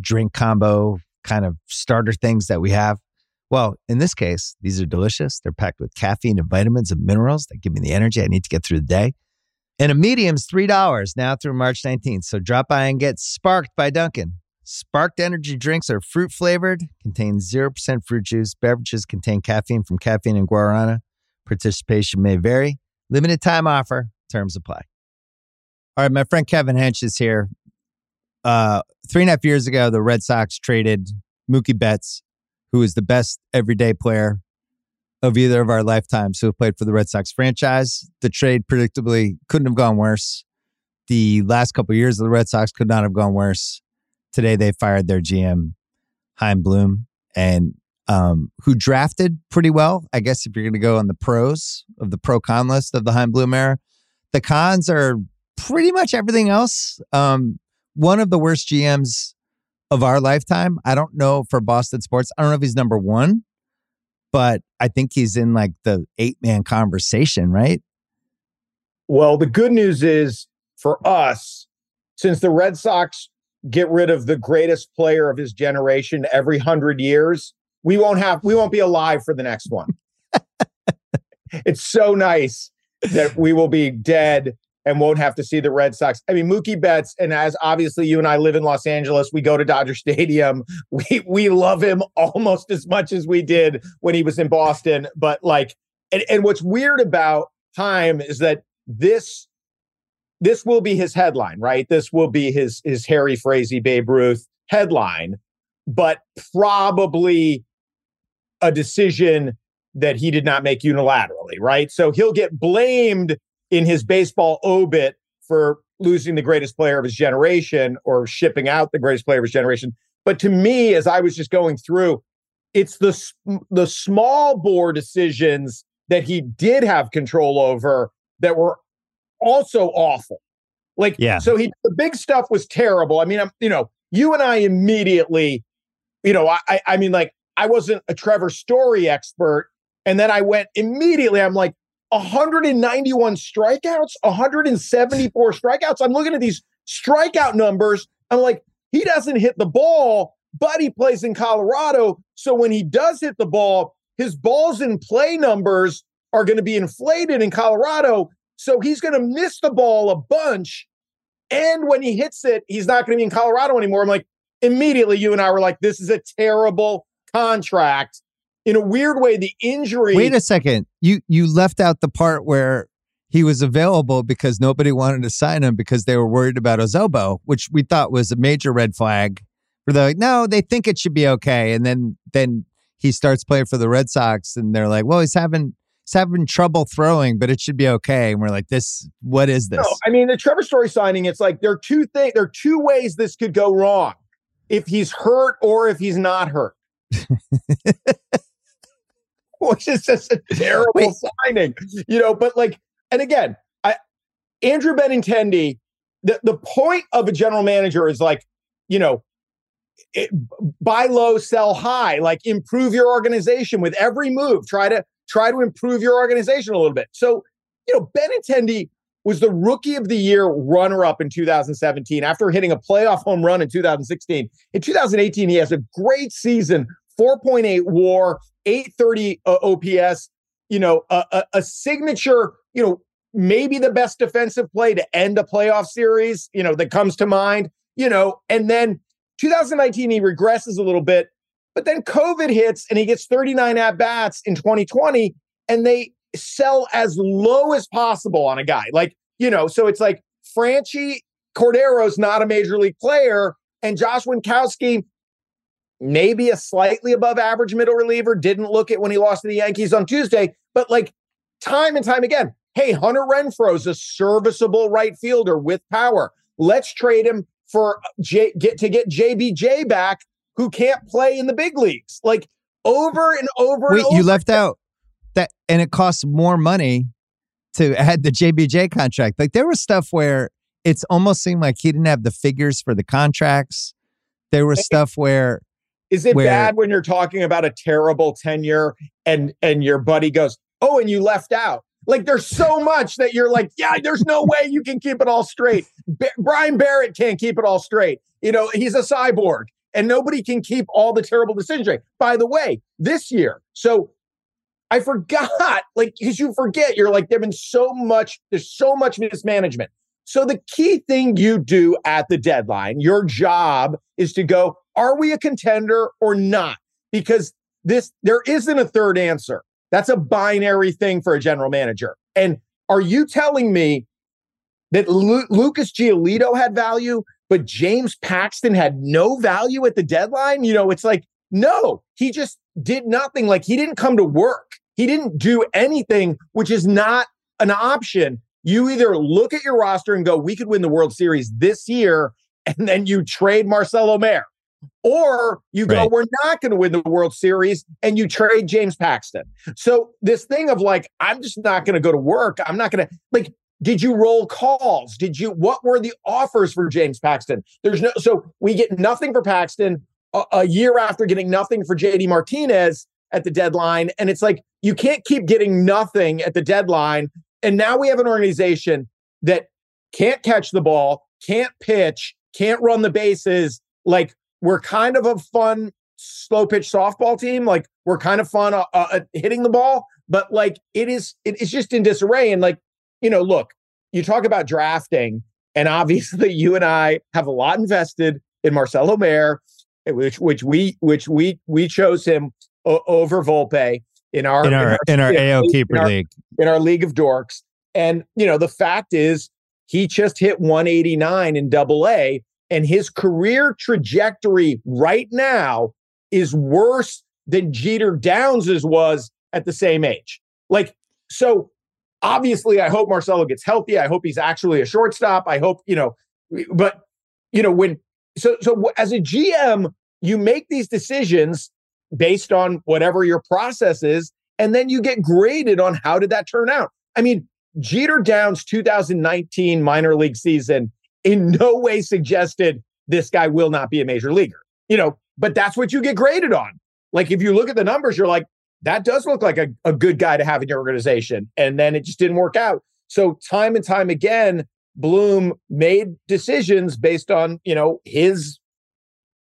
drink combo kind of starter things that we have. Well, in this case, these are delicious. They're packed with caffeine and vitamins and minerals that give me the energy I need to get through the day. And a medium's $3 now through March 19th. So drop by and get sparked by Dunkin'. Sparked energy drinks are fruit flavored, contain 0% fruit juice. Beverages contain caffeine from caffeine and guarana. Participation may vary. Limited time offer. Terms apply. All right, my friend Kevin Hench is here. Uh, three and a half years ago, the Red Sox traded Mookie Betts, who is the best everyday player of either of our lifetimes who have played for the Red Sox franchise. The trade predictably couldn't have gone worse. The last couple of years of the Red Sox could not have gone worse. Today they fired their GM, Chaim Bloom, and um, who drafted pretty well. I guess if you're going to go on the pros of the pro con list of the Chaim Bloom era, the cons are pretty much everything else. Um, one of the worst GMs of our lifetime. I don't know for Boston sports. I don't know if he's number one, but I think he's in like the eight man conversation, right? Well, the good news is for us, since the Red Sox get rid of the greatest player of his generation every hundred years, we won't have we won't be alive for the next one. (laughs) it's so nice that we will be dead and won't have to see the Red Sox. I mean, Mookie Betts, and as obviously you and I live in Los Angeles, we go to Dodger Stadium. (laughs) We we love him (laughs) almost as much as we did when he was in Boston. But like, and, and what's weird about time is that this this will be his headline, right? This will be his his Harry Frazee Babe Ruth headline, but probably a decision that he did not make unilaterally, right? So he'll get blamed in his baseball obit for losing the greatest player of his generation or shipping out the greatest player of his generation. But to me, as I was just going through, it's the the small bore decisions that he did have control over that were also awful. Like, yeah. So he the big stuff was terrible. I mean, I'm you know, you and I immediately, you know, I I mean, like I wasn't a Trevor Story expert, and then I went immediately. I'm like, 191 strikeouts, 174 strikeouts. I'm looking at these strikeout numbers. I'm like, he doesn't hit the ball, but he plays in Colorado. So when he does hit the ball, his balls in play numbers are going to be inflated in Colorado. So he's going to miss the ball a bunch. And when he hits it, he's not going to be in Colorado anymore. I'm like, immediately, you and I were like, this is a terrible contract in a weird way, the injury. Wait a second. You you left out the part where he was available because nobody wanted to sign him because they were worried about his elbow, which we thought was a major red flag. Where they're like, no, they think it should be okay, and then then he starts playing for the Red Sox, and they're like, well, he's having he's having trouble throwing, but it should be okay. And we're like, this, what is this? No, I mean, the Trevor Story signing, it's like there are two things, there are two ways this could go wrong. If he's hurt or if he's not hurt. (laughs) (laughs) which is just a terrible Wait. signing, you know. But like, and again, I Andrew Benintendi, the the point of a general manager is like, you know, it, buy low, sell high, like improve your organization with every move. Try to try to improve your organization a little bit. So, you know, Benintendi was the rookie of the year runner up in 2017 after hitting a playoff home run in 2016. In 2018, he has a great season 4.8 war, 830 uh, OPS, you know, a, a, a signature, you know, maybe the best defensive play to end a playoff series, you know, that comes to mind, you know, and then 2019, he regresses a little bit, but then COVID hits and he gets 39 at bats in 2020, and they sell as low as possible on a guy. Like, you know, so it's like Franchy Cordero's not a major league player, and Josh Winckowski maybe a slightly above average middle reliever. Didn't look at when he lost to the Yankees on Tuesday, but like time and time again, hey, Hunter Renfroe's a serviceable right fielder with power. Let's trade him for uh, J- get to get JBJ back, who can't play in the big leagues. Like over and over. Wait, and over. you left out that, and it costs more money to add the JBJ contract. Like there was stuff where it's almost seemed like he didn't have the figures for the contracts. There was stuff where is it where, bad when you're talking about a terrible tenure and and your buddy goes, "Oh, and you left out." Like there's so much that you're like, "Yeah, there's no way you can keep it all straight." B- Brian Barrett can't keep it all straight. You know, he's a cyborg and nobody can keep all the terrible decisions straight. By the way, this year, so I forgot, like, because you forget, you're like, there's been so much, there's so much mismanagement. So the key thing you do at the deadline, your job is to go, are we a contender or not? Because this there isn't a third answer. That's a binary thing for a general manager. And are you telling me that Lu- Lucas Giolito had value, but James Paxton had no value at the deadline? You know, it's like, no, he just did nothing. Like he didn't come to work. He didn't do anything, which is not an option. You either look at your roster and go, we could win the World Series this year, and then you trade Marcelo Mayer. Or you go, right. we're not going to win the World Series, and you trade James Paxton. So this thing of like, I'm just not going to go to work. I'm not going to like. Did you roll calls? Did you? What were the offers for James Paxton? There's no. So we get nothing for Paxton a, a year after getting nothing for JD Martinez at the deadline, and it's like you can't keep getting nothing at the deadline. And now we have an organization that can't catch the ball, can't pitch, can't run the bases. Like we're kind of a fun slow pitch softball team. Like we're kind of fun uh, uh, hitting the ball, but like it is, it, it's just in disarray. And like, you know, look, you talk about drafting, and obviously (laughs) you and I have a lot invested in Marcelo Mayer, which which we which we we chose him o- over Volpe in our in our in our, in our AO keeper in our, league in our league of dorks. And you know, the fact is he just hit 189 in double A and his career trajectory right now is worse than Jeter Downs's was at the same age. Like, so obviously, I hope Marcelo gets healthy. I hope he's actually a shortstop. I hope, you know, but, you know, when, so, so as a GM, you make these decisions based on whatever your process is, and then you get graded on how did that turn out. I mean, Jeter Downs 2019 minor league season in no way suggested this guy will not be a major leaguer. You know, but that's what you get graded on. Like if you look at the numbers, you're like, that does look like a, a good guy to have in your organization. And then it just didn't work out. So time and time again, Bloom made decisions based on, you know, his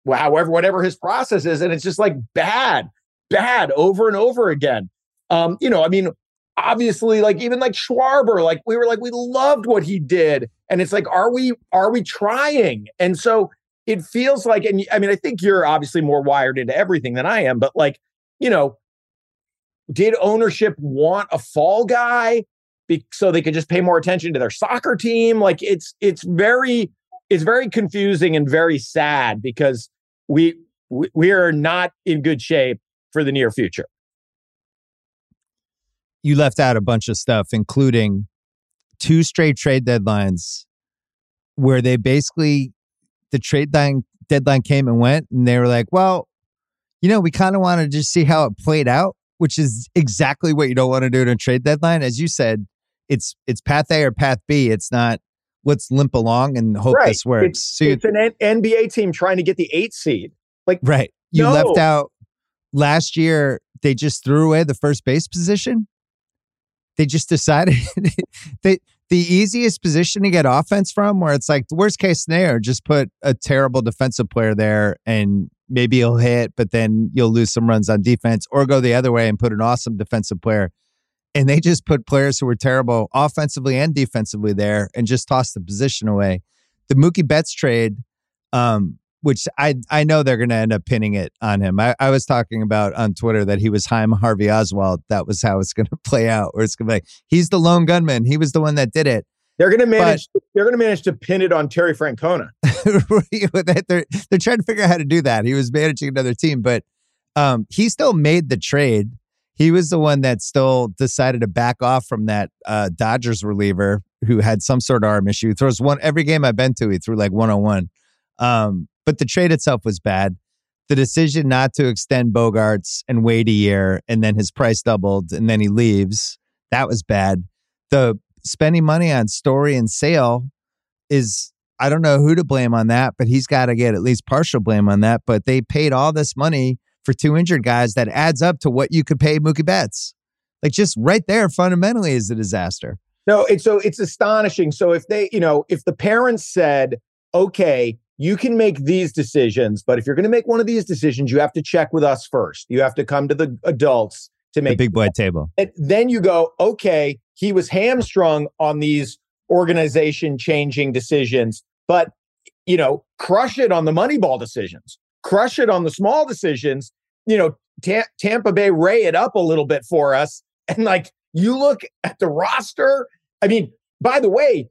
however, whatever his process is. And it's just like bad, bad over and over again. Um, you know, I mean, obviously like even like Schwarber, like we were like, we loved what he did. And it's like, are we, are we trying? And so it feels like, and I mean, I think you're obviously more wired into everything than I am, but like, you know, did ownership want a fall guy be, so they could just pay more attention to their soccer team? Like it's, it's very, it's very confusing and very sad because we, we, we are not in good shape for the near future you left out a bunch of stuff, including two straight trade deadlines where they basically the trade deadline deadline came and went and they were like, well, you know, we kind of want to just see how it played out, which is exactly what you don't want to do in a trade deadline. As you said, it's it's path A or path B. It's not let's limp along and hope right. this works. It's, so it's an N- NBA team trying to get the eight seed. Like right, you no. left out last year. They just threw away the first base position they just decided (laughs) they the easiest position to get offense from where it's like the worst case scenario just put a terrible defensive player there and maybe he'll hit but then you'll lose some runs on defense or go the other way and put an awesome defensive player. And they just put players who were terrible offensively and defensively there and just tossed the position away. The mookie betts trade um, which I I know they're going to end up pinning it on him. I, I was talking about on Twitter that he was Chaim Harvey Oswald. That was how it's going (laughs) to play out. Or it's going to be like, he's the lone gunman. He was the one that did it. They're going to manage. But, they're going to manage to pin it on Terry Francona. (laughs) they're they're trying to figure out how to do that. He was managing another team, but um, he still made the trade. He was the one that still decided to back off from that uh, Dodgers reliever who had some sort of arm issue. He throws one every game I've been to. He threw like one on one. Um, but the trade itself was bad. The decision not to extend Bogaerts and wait a year and then his price doubled and then he leaves, that was bad. The spending money on Story and Sale is I don't know who to blame on that, but he's got to get at least partial blame on that. But they paid all this money for two injured guys that adds up to what you could pay Mookie Betts. Like just right there, fundamentally is a disaster. No, it's so it's astonishing. So if they, you know, if the parents said, okay, you can make these decisions, but if you're going to make one of these decisions, you have to check with us first. You have to come to the adults to make the big boy table. And then you go, okay, he was hamstrung on these organization changing decisions, but you know, crush it on the Moneyball decisions, crush it on the small decisions. You know, Ta- Tampa Bay ray it up a little bit for us, and like you look at the roster. I mean, by the way,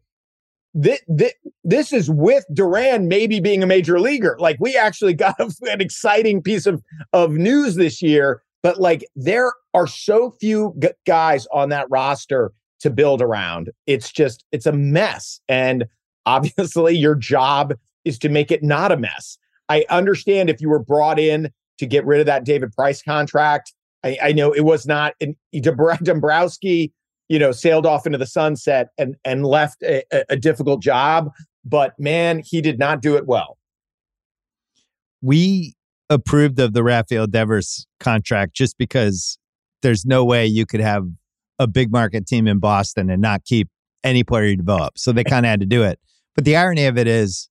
this, is with Duran maybe being a major leaguer. Like we actually (laughs) got an exciting piece of, of news this year, but like there are so few guys on that roster to build around. It's just, it's a mess. And obviously your job is to make it not a mess. I understand if you were brought in to get rid of that David Price contract. I, I know it was not an Dombrowski you know, sailed off into the sunset and and left a, a difficult job. But man, he did not do it well. We approved of the Rafael Devers contract just because there's no way you could have a big market team in Boston and not keep any player you develop. So they kind of had to do it. But the irony of it is,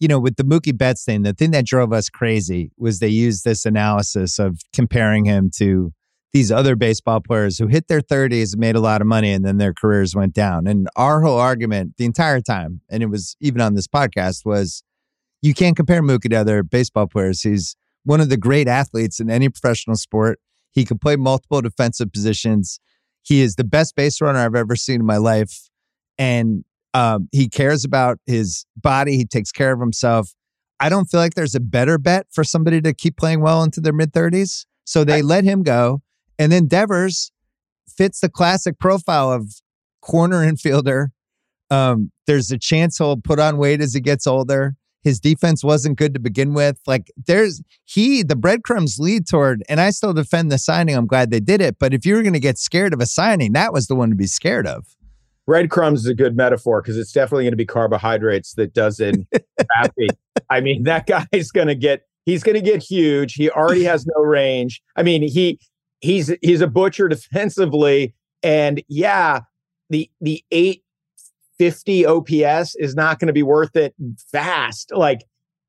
you know, with the Mookie Betts thing, the thing that drove us crazy was they used this analysis of comparing him to these other baseball players who hit their 30s and made a lot of money and then their careers went down. And our whole argument the entire time, and it was even on this podcast, was you can't compare Mookie to other baseball players. He's one of the great athletes in any professional sport. He can play multiple defensive positions. He is the best base runner I've ever seen in my life. And um, he cares about his body. He takes care of himself. I don't feel like there's a better bet for somebody to keep playing well into their mid 30s. So they let him go. And then Devers fits the classic profile of corner (laughs) infielder. Um, there's a chance he'll put on weight as he gets older. His defense wasn't good to begin with. Like there's he, the breadcrumbs lead toward, and I still defend the signing. I'm glad they did it. But if you were going to get scared of a signing, that was the one to be scared of breadcrumbs is a good metaphor because it's definitely going to be carbohydrates that doesn't (laughs) happy. I mean, that (laughs) guy's going to get he's going to get huge. He already has no range. I mean, he he's he's a butcher (laughs) defensively, and yeah, the the eight fifty OPS is not going to be worth it fast. Like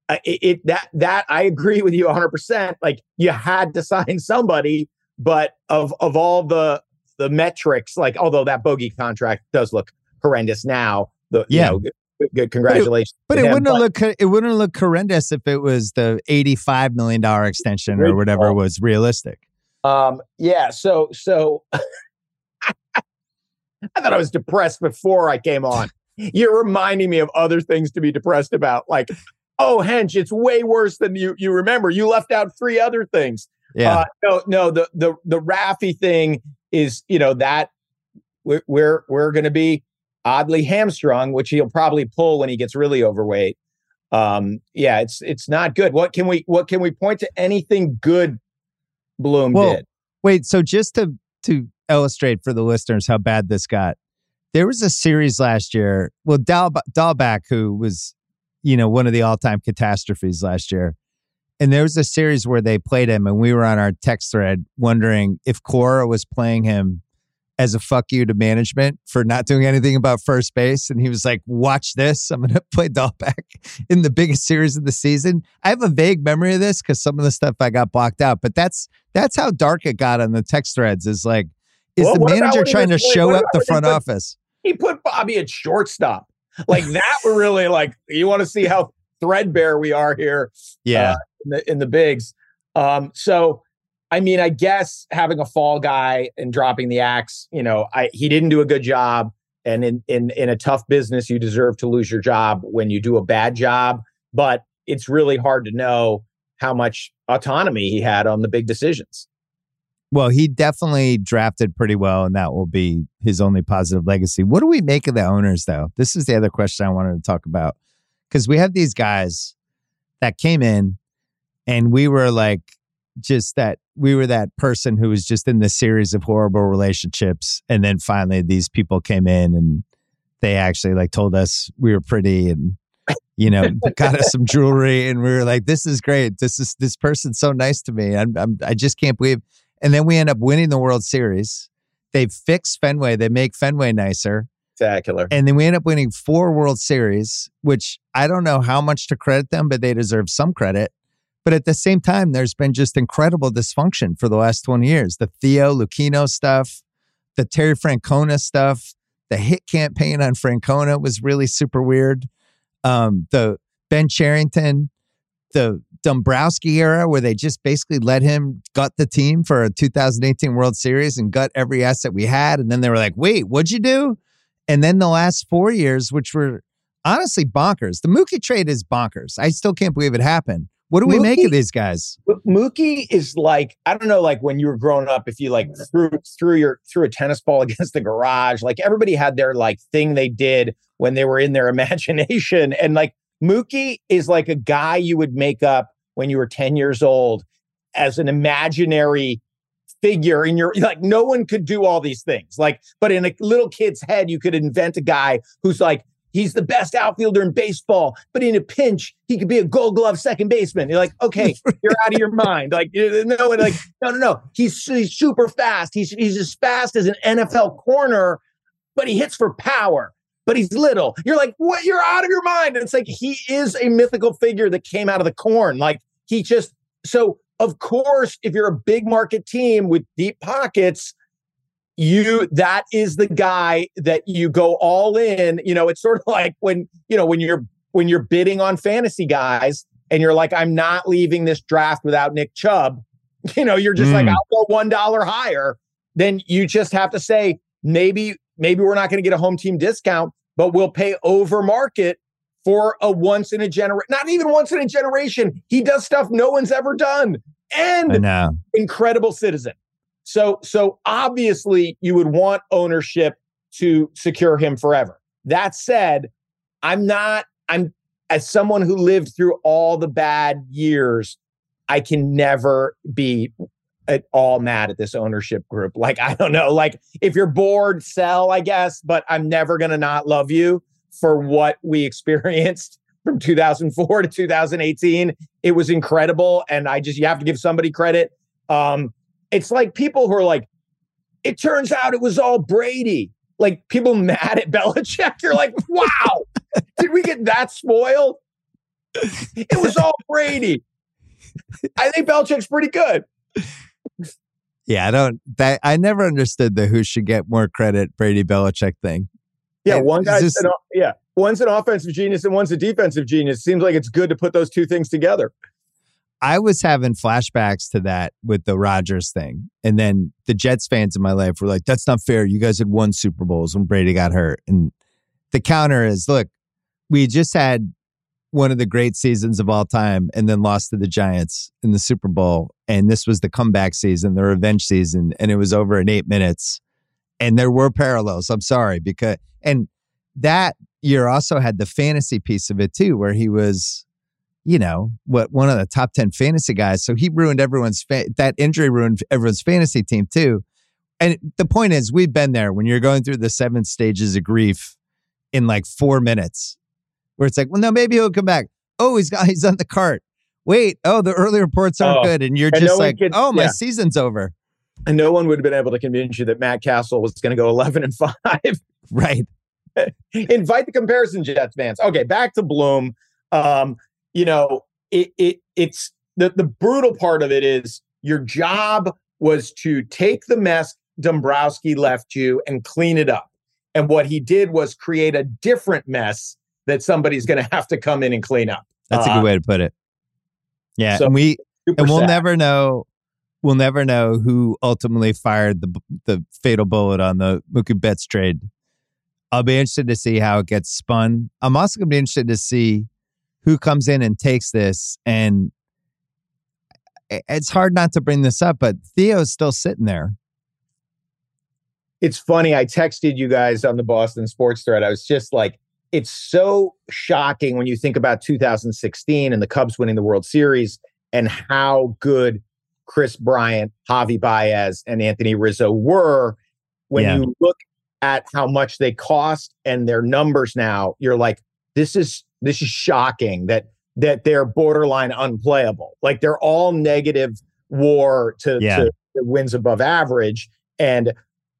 uh, it, it that that I agree with you 100. percent Like you had to (laughs) sign somebody, but of of all the the metrics, like although that bogey contract does look horrendous now, the yeah. You know, good, good congratulations. But it, but it wouldn't look it wouldn't look horrendous if it was the eighty five million dollar extension or whatever was realistic. Um. Yeah. So so. (laughs) I thought I was depressed before I came on. You're reminding me of other things to be depressed about, like, oh, Hench, it's way worse than you you remember. You left out three other things. Yeah. Uh, no, no, the the the Raffy thing is you know that we're we're, we're going to be oddly hamstrung, which he'll probably pull when he gets really overweight. Um, yeah, it's it's not good. What can we what can we point to anything good Bloom well, did? Wait, so just to to illustrate for the listeners how bad this got, there was a series last year. Well, Dal Dalbec, who was you know one of the all time catastrophes last year, and there was a series where they played him, and we were on our text thread wondering if Cora was playing him as a fuck you to management for not doing anything about first base. And he was like, Watch this. I'm going (laughs) to play Dalbec in the biggest series of the season. I have a vague memory of this because some of the stuff I got blocked out, but that's that's how dark it got on the text threads is like, is well, the manager trying to show up the front put, office? He put Bobby at shortstop. Like that, we're really like, you want to see how threadbare we are here. Yeah. Uh, in the in the bigs. Um, so I mean, I guess having a fall guy and dropping the axe, you know, I he didn't do a good job. And in in in a tough business, you deserve to lose your job when you do a bad job. But it's really hard to know how much autonomy he had on the big decisions. Well, he definitely drafted pretty well, and that will be his only positive legacy. What do we make of the owners, though? This is the other question I wanted to talk about because we have these guys that came in and we were like just that we were that person who was just in this series of horrible relationships and then finally these people came in and they actually like told us we were pretty and you know (laughs) got us some jewelry and we were like this is great. This is this person's so nice to me. I'm, I'm i just can't believe and then we end up winning the world series. They fix fenway. They make fenway nicer. Spectacular. And then we end up winning four world series which i don't know how much to credit them but they deserve some credit but at the same time, there's been just incredible dysfunction for the last 20 years. The Theo Lucchino stuff, the Terry Francona stuff, the hit campaign on Francona was really super weird. Um, the Ben Cherington, the Dombrowski era, where they just basically let him gut the team for a 2018 World Series and gut every asset we had. And then they were like, wait, what'd you do? And then the last four years, which were honestly bonkers. The Mookie trade is bonkers. I still can't believe it happened. What do we Mookie, make of these guys? Mookie is like I don't know, like when you were growing up, if you like threw threw your threw a tennis ball (laughs) against the garage, like everybody had their like thing they did when they were in their (laughs) imagination, and like Mookie is like a guy you would make up when you were ten years old as an imaginary figure in your like no one could do all these things like but in a little kid's head you could invent a guy who's like He's the best outfielder in baseball, but in a pinch, he could be a gold glove second baseman. You're like, okay, (laughs) you're out of your mind. Like, no, like, no, no, no. He's, he's super fast. He's, he's as fast as an NFL corner, but he hits for power. but he's little. You're like, what? You're out of your mind. And it's like he is a mythical figure that came out of the corn. Like he just so of course, if you're a big market team with deep pockets, you that is the guy that you go all in. You know, it's sort of (laughs) like when, you know, when you're when you're bidding on fantasy guys and you're like, I'm not leaving this draft without Nick Chubb. (laughs) You know, you're just mm. like, I'll go one dollar higher. Then you just have to say, maybe, maybe we're not going to get a home team discount, but we'll pay over market for a once in a generation, not even once in a generation. He does stuff no one's ever done and incredible citizen. So, so obviously you would want ownership to secure him forever. That said, I'm not, I'm as someone who lived through all the bad years, I can never be at all mad at this ownership group. Like, I don't know, like if you're bored, sell, I guess, but I'm never going to not love you for what we experienced from 2004 to 2018. It was incredible. And I just, you have to give somebody credit. Um, it's like people who are like, it turns out it was all Brady. Like people (laughs) mad at Belichick. You're like, wow, did we get that spoiled? It was all Brady. I think Belichick's pretty good. Yeah, I don't. That I never understood the who should get more credit Brady Belichick thing. Yeah, one guy's just, an, yeah, one's an offensive genius and one's a defensive genius. Seems like it's good to put those two things together. I was having flashbacks to that with the Rodgers thing. And then the Jets fans in my life were like, that's not fair. You guys had won Super Bowls when Brady got hurt. And the counter is look, we just had one of the great seasons of all time and then lost to the Giants in the Super Bowl. And this was the comeback season, the revenge season. And it was over in eight minutes. And there were parallels. I'm sorry because, and that year also had the fantasy piece of it too, where he was, you know, what one of the top 10 fantasy guys. So he ruined everyone's, fa- that injury ruined everyone's fantasy team too. And the point is, we've been there when you're going through the seven stages of grief in like four minutes, where it's like, well, no, maybe he'll come back. Oh, he's got, he's on the cart. Wait, oh, the early reports aren't oh, good. And you're just no like, could, oh, my yeah. season's over. And no one would have been able to convince you that Matt Cassel was going to go (laughs) 11 and 5. Right. (laughs) Invite the comparison, Jets fans. Okay, back to Bloom. Um, you know, it, it it's the the brutal part of it is your job was to take the mess Dombrowski left you and clean it up. And what he did was create a different mess that somebody's going to have to come in and clean up. That's uh, a good way to put it. Yeah, so and we and we'll sad. never know. We'll never know who ultimately fired the the fatal bullet on the Mookie Betts trade I'll be interested to see how it gets spun. I'm also going to be interested to see who comes in and takes this. And it's hard not to bring this up, but Theo's still sitting there. It's funny. I texted you guys on the Boston Sports thread. I was just like, it's so shocking when you think about 2016 and the Cubs winning the World Series and how good Kris Bryant, Javi Baez, and Anthony Rizzo were. When yeah. you look at how much they cost and their numbers now, you're like, this is this is shocking that that they're borderline unplayable. Like they're all negative WAR to, yeah. to wins above average. And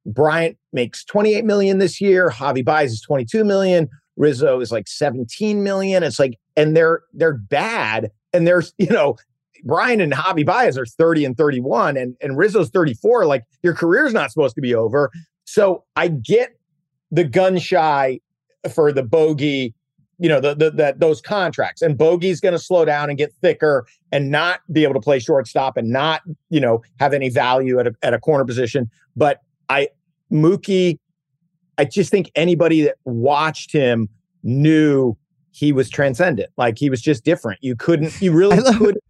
Bryant makes 28 million this year. Javi Baez is 22 million. Rizzo is like 17 million. It's like, and they're they're bad. And there's, you know, Brian and Javi Baez are 30 and 31, and, and Rizzo's 34. Like your career's not supposed to be over. So I get the gun shy for the bogey, you know, the, the that those contracts. And bogey's going to slow down and get thicker and not be able to play shortstop and not, you know, have any value at a, at a corner position. But I Mookie, I just think anybody that watched him knew he was transcendent. Like he was just different. You couldn't, you really (laughs) couldn't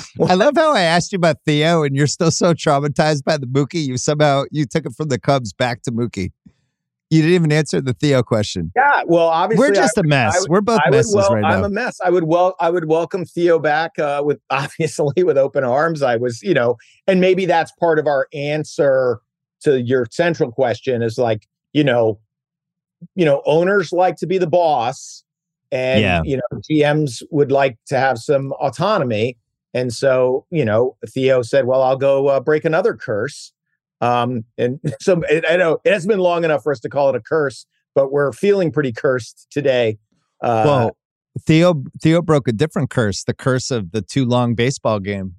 (laughs) I love how I asked you about Theo, and you're still so traumatized by the Mookie. You somehow you took it from the Cubs back to Mookie. You didn't even answer the Theo question. Yeah, well, obviously we're just a mess. Would, we're both messes well, right I'm now. I'm a mess. I would well, I would welcome Theo back uh, with (laughs) obviously with open arms. I was, you know, and maybe that's part of our answer to your central question is like, you know, you know, owners like to be the boss, and yeah. you know, GMs would like to have some autonomy. And so, you know, Theo said, "Well, I'll go uh, break another curse." Um, and (laughs) so I know it has been long enough for us to call it a curse, but we're feeling pretty cursed today. Uh, well, Theo Theo broke a different curse, the curse of the too long baseball game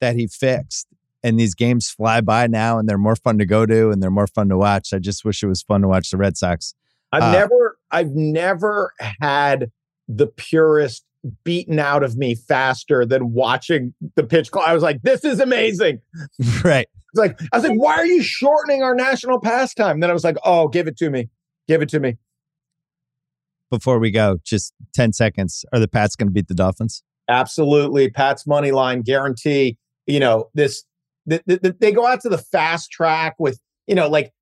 that he fixed. And these games fly by now and they're more fun to go to and they're more fun to watch. I just wish it was fun to watch the Red Sox. I've uh, never I've never had the purist beaten out of me faster than watching the pitch clock. I was like, this is amazing. (laughs) Right. Like I was like, why are you shortening our national pastime? Then I was like, oh, give it to me. Give it to me. Before we go, just 10 seconds. Are the Pats going to beat the Dolphins? Absolutely. Pat's money line guarantee. You know, this the, the, they go out to the fast track with, you know, like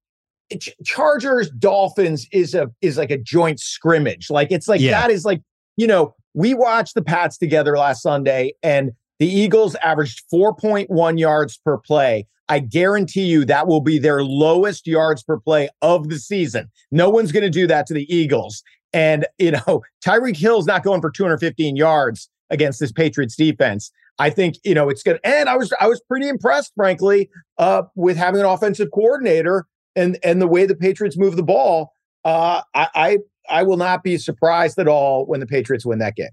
Chargers Dolphins is a is like a joint scrimmage. Like it's like yeah. that is like, you know, we watched the Pats together last Sunday and the Eagles averaged 4.1 yards per play. I guarantee you that will be their lowest yards per play of the season. No one's going to do that to the Eagles. And, you know, (laughs) Tyreek Hill's not going for 215 yards against this Patriots defense. I think, you know, it's good. And I was I was pretty impressed, frankly, uh, with having an offensive coordinator and and the way the Patriots move the ball. Uh, I, I I will not be surprised at all when the Patriots win that game.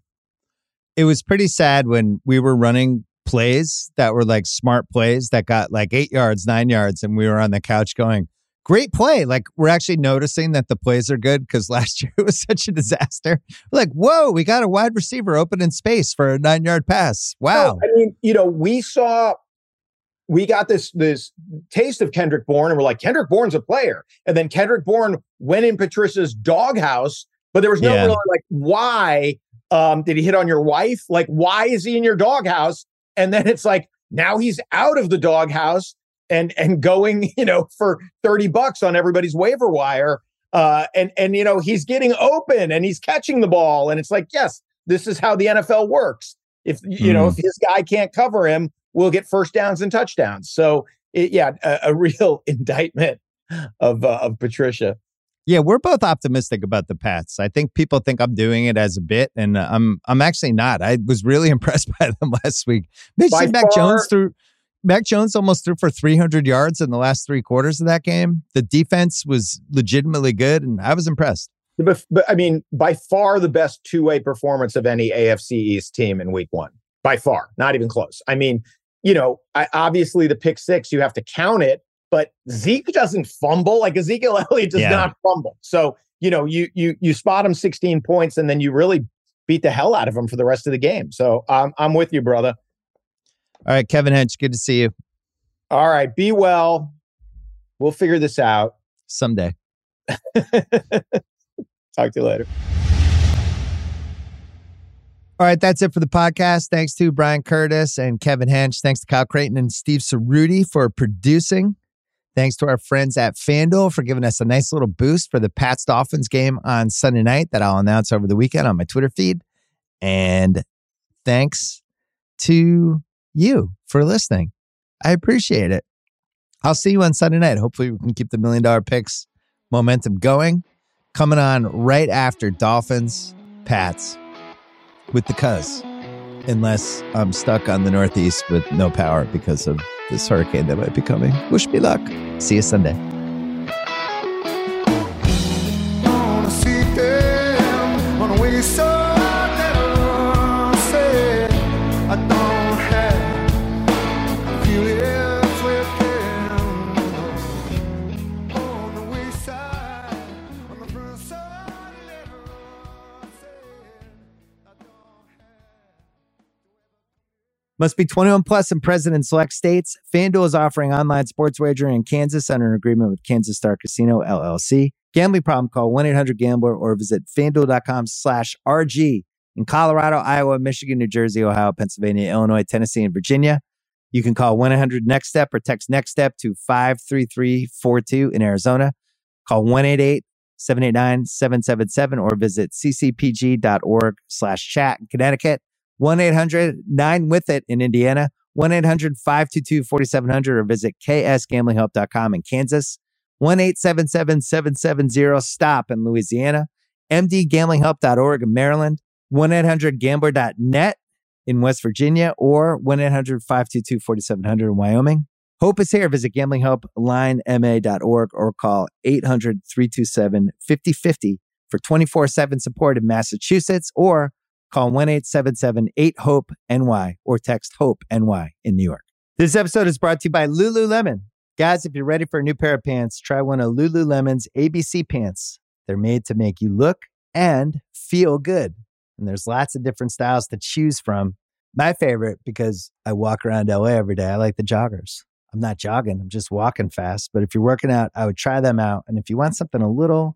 It was pretty sad when we were running plays that were like smart plays that got like eight yards, nine yards, and we were on the couch going, great play. Like we're actually noticing that the plays are good because (laughs) last year it was such a disaster. We're like, whoa, we got a wide receiver open in space for a nine yard pass. Wow. I mean, you know, we saw we got this this taste of Kendrick Bourne, and we're like, Kendrick Bourne's a player. And then Kendrick Bourne went in Patricia's doghouse, but there was no yeah. really like, why um, did he hit on your wife? Like, why is he in your doghouse? And then it's like, now he's out of the doghouse and and going, (laughs) you know, for 30 bucks on everybody's waiver wire. Uh, and and you know, he's getting open and he's catching the ball. And it's like, yes, this is how the NFL works. If you mm. know, if his guy can't cover him, we'll get first downs and touchdowns. So it, yeah, a, a, (laughs) real indictment of uh, of Patricia. Yeah, we're both optimistic about the Pats. I think people think I'm doing it as a bit, and uh, I'm I'm actually not. I was really (laughs) impressed by them last week. They see Mac Jones threw Mac Jones almost threw for 300 yards in the last three quarters of that game. The defense was legitimately good, and I was impressed. But, but I mean, by far the best two way performance of any AFC East team in Week One. By far, not even close. I mean, you know, I, obviously the pick six, you have to count it, but Zeke doesn't fumble. Like Ezekiel (laughs) Elliott does yeah. not fumble. So, you know, you you you spot him 16 points and then you really beat the hell out of him for the rest of the game. So I'm I'm with you, brother. All right, Kevin Hench, good to see you. All right, be well. We'll figure this out someday. (laughs) Talk to you later. All right, that's it for the podcast. Thanks to Bryan Curtis and Kevin Hench. Thanks to Kyle Crichton and Steve Ceruti for producing. Thanks to our friends at FanDuel for giving us a nice little boost for the Pats Dolphins game on Sunday night that I'll announce over the weekend on my Twitter feed. And thanks to you for listening. I appreciate it. I'll see you on Sunday night. Hopefully, we can keep the million dollar picks momentum going. Coming on right after Dolphins, Pats with the cuz, unless I'm stuck on the Northeast with no power because of this hurricane that might be coming. Wish me luck. See you Sunday. Must be 21 plus and present in select states. FanDuel is offering online sports wagering in Kansas under an agreement with Kansas Star Casino LLC. Gambling problem? Call 1-800-GAMBLER or visit FanDuel.com slash RG. In Colorado, Iowa, Michigan, New Jersey, Ohio, Pennsylvania, Illinois, Tennessee, and Virginia, you can call 1-800-NEXT-STEP or text NEXT STEP to 53342 in Arizona. Call 1-888-789-777 or visit ccpg.org slash chat in Connecticut. 1 800 9 with it in Indiana, 1 800 522 4700, or visit ksgamblinghelp.com in Kansas, 1 877 770 STOP in Louisiana, mdgamblinghelp.org in Maryland, 1 800 gambler.net in West Virginia, or 1 800 522 4700 in Wyoming. Hope is here. Visit gamblinghelplinema.org or call 800 327 5050 for 24 7 support in Massachusetts or call 1 877 8 HOPE NY or text HOPE NY in New York. This episode is brought to you by Lululemon. Guys, if you're ready for a new pair of pants, try one of Lululemon's ABC pants. They're made to make you look and feel good. And there's lots of different styles to choose from. My favorite, because I walk around LA every day, I like the joggers. I'm not jogging, I'm just walking fast. But if you're working out, I would try them out. And if you want something a little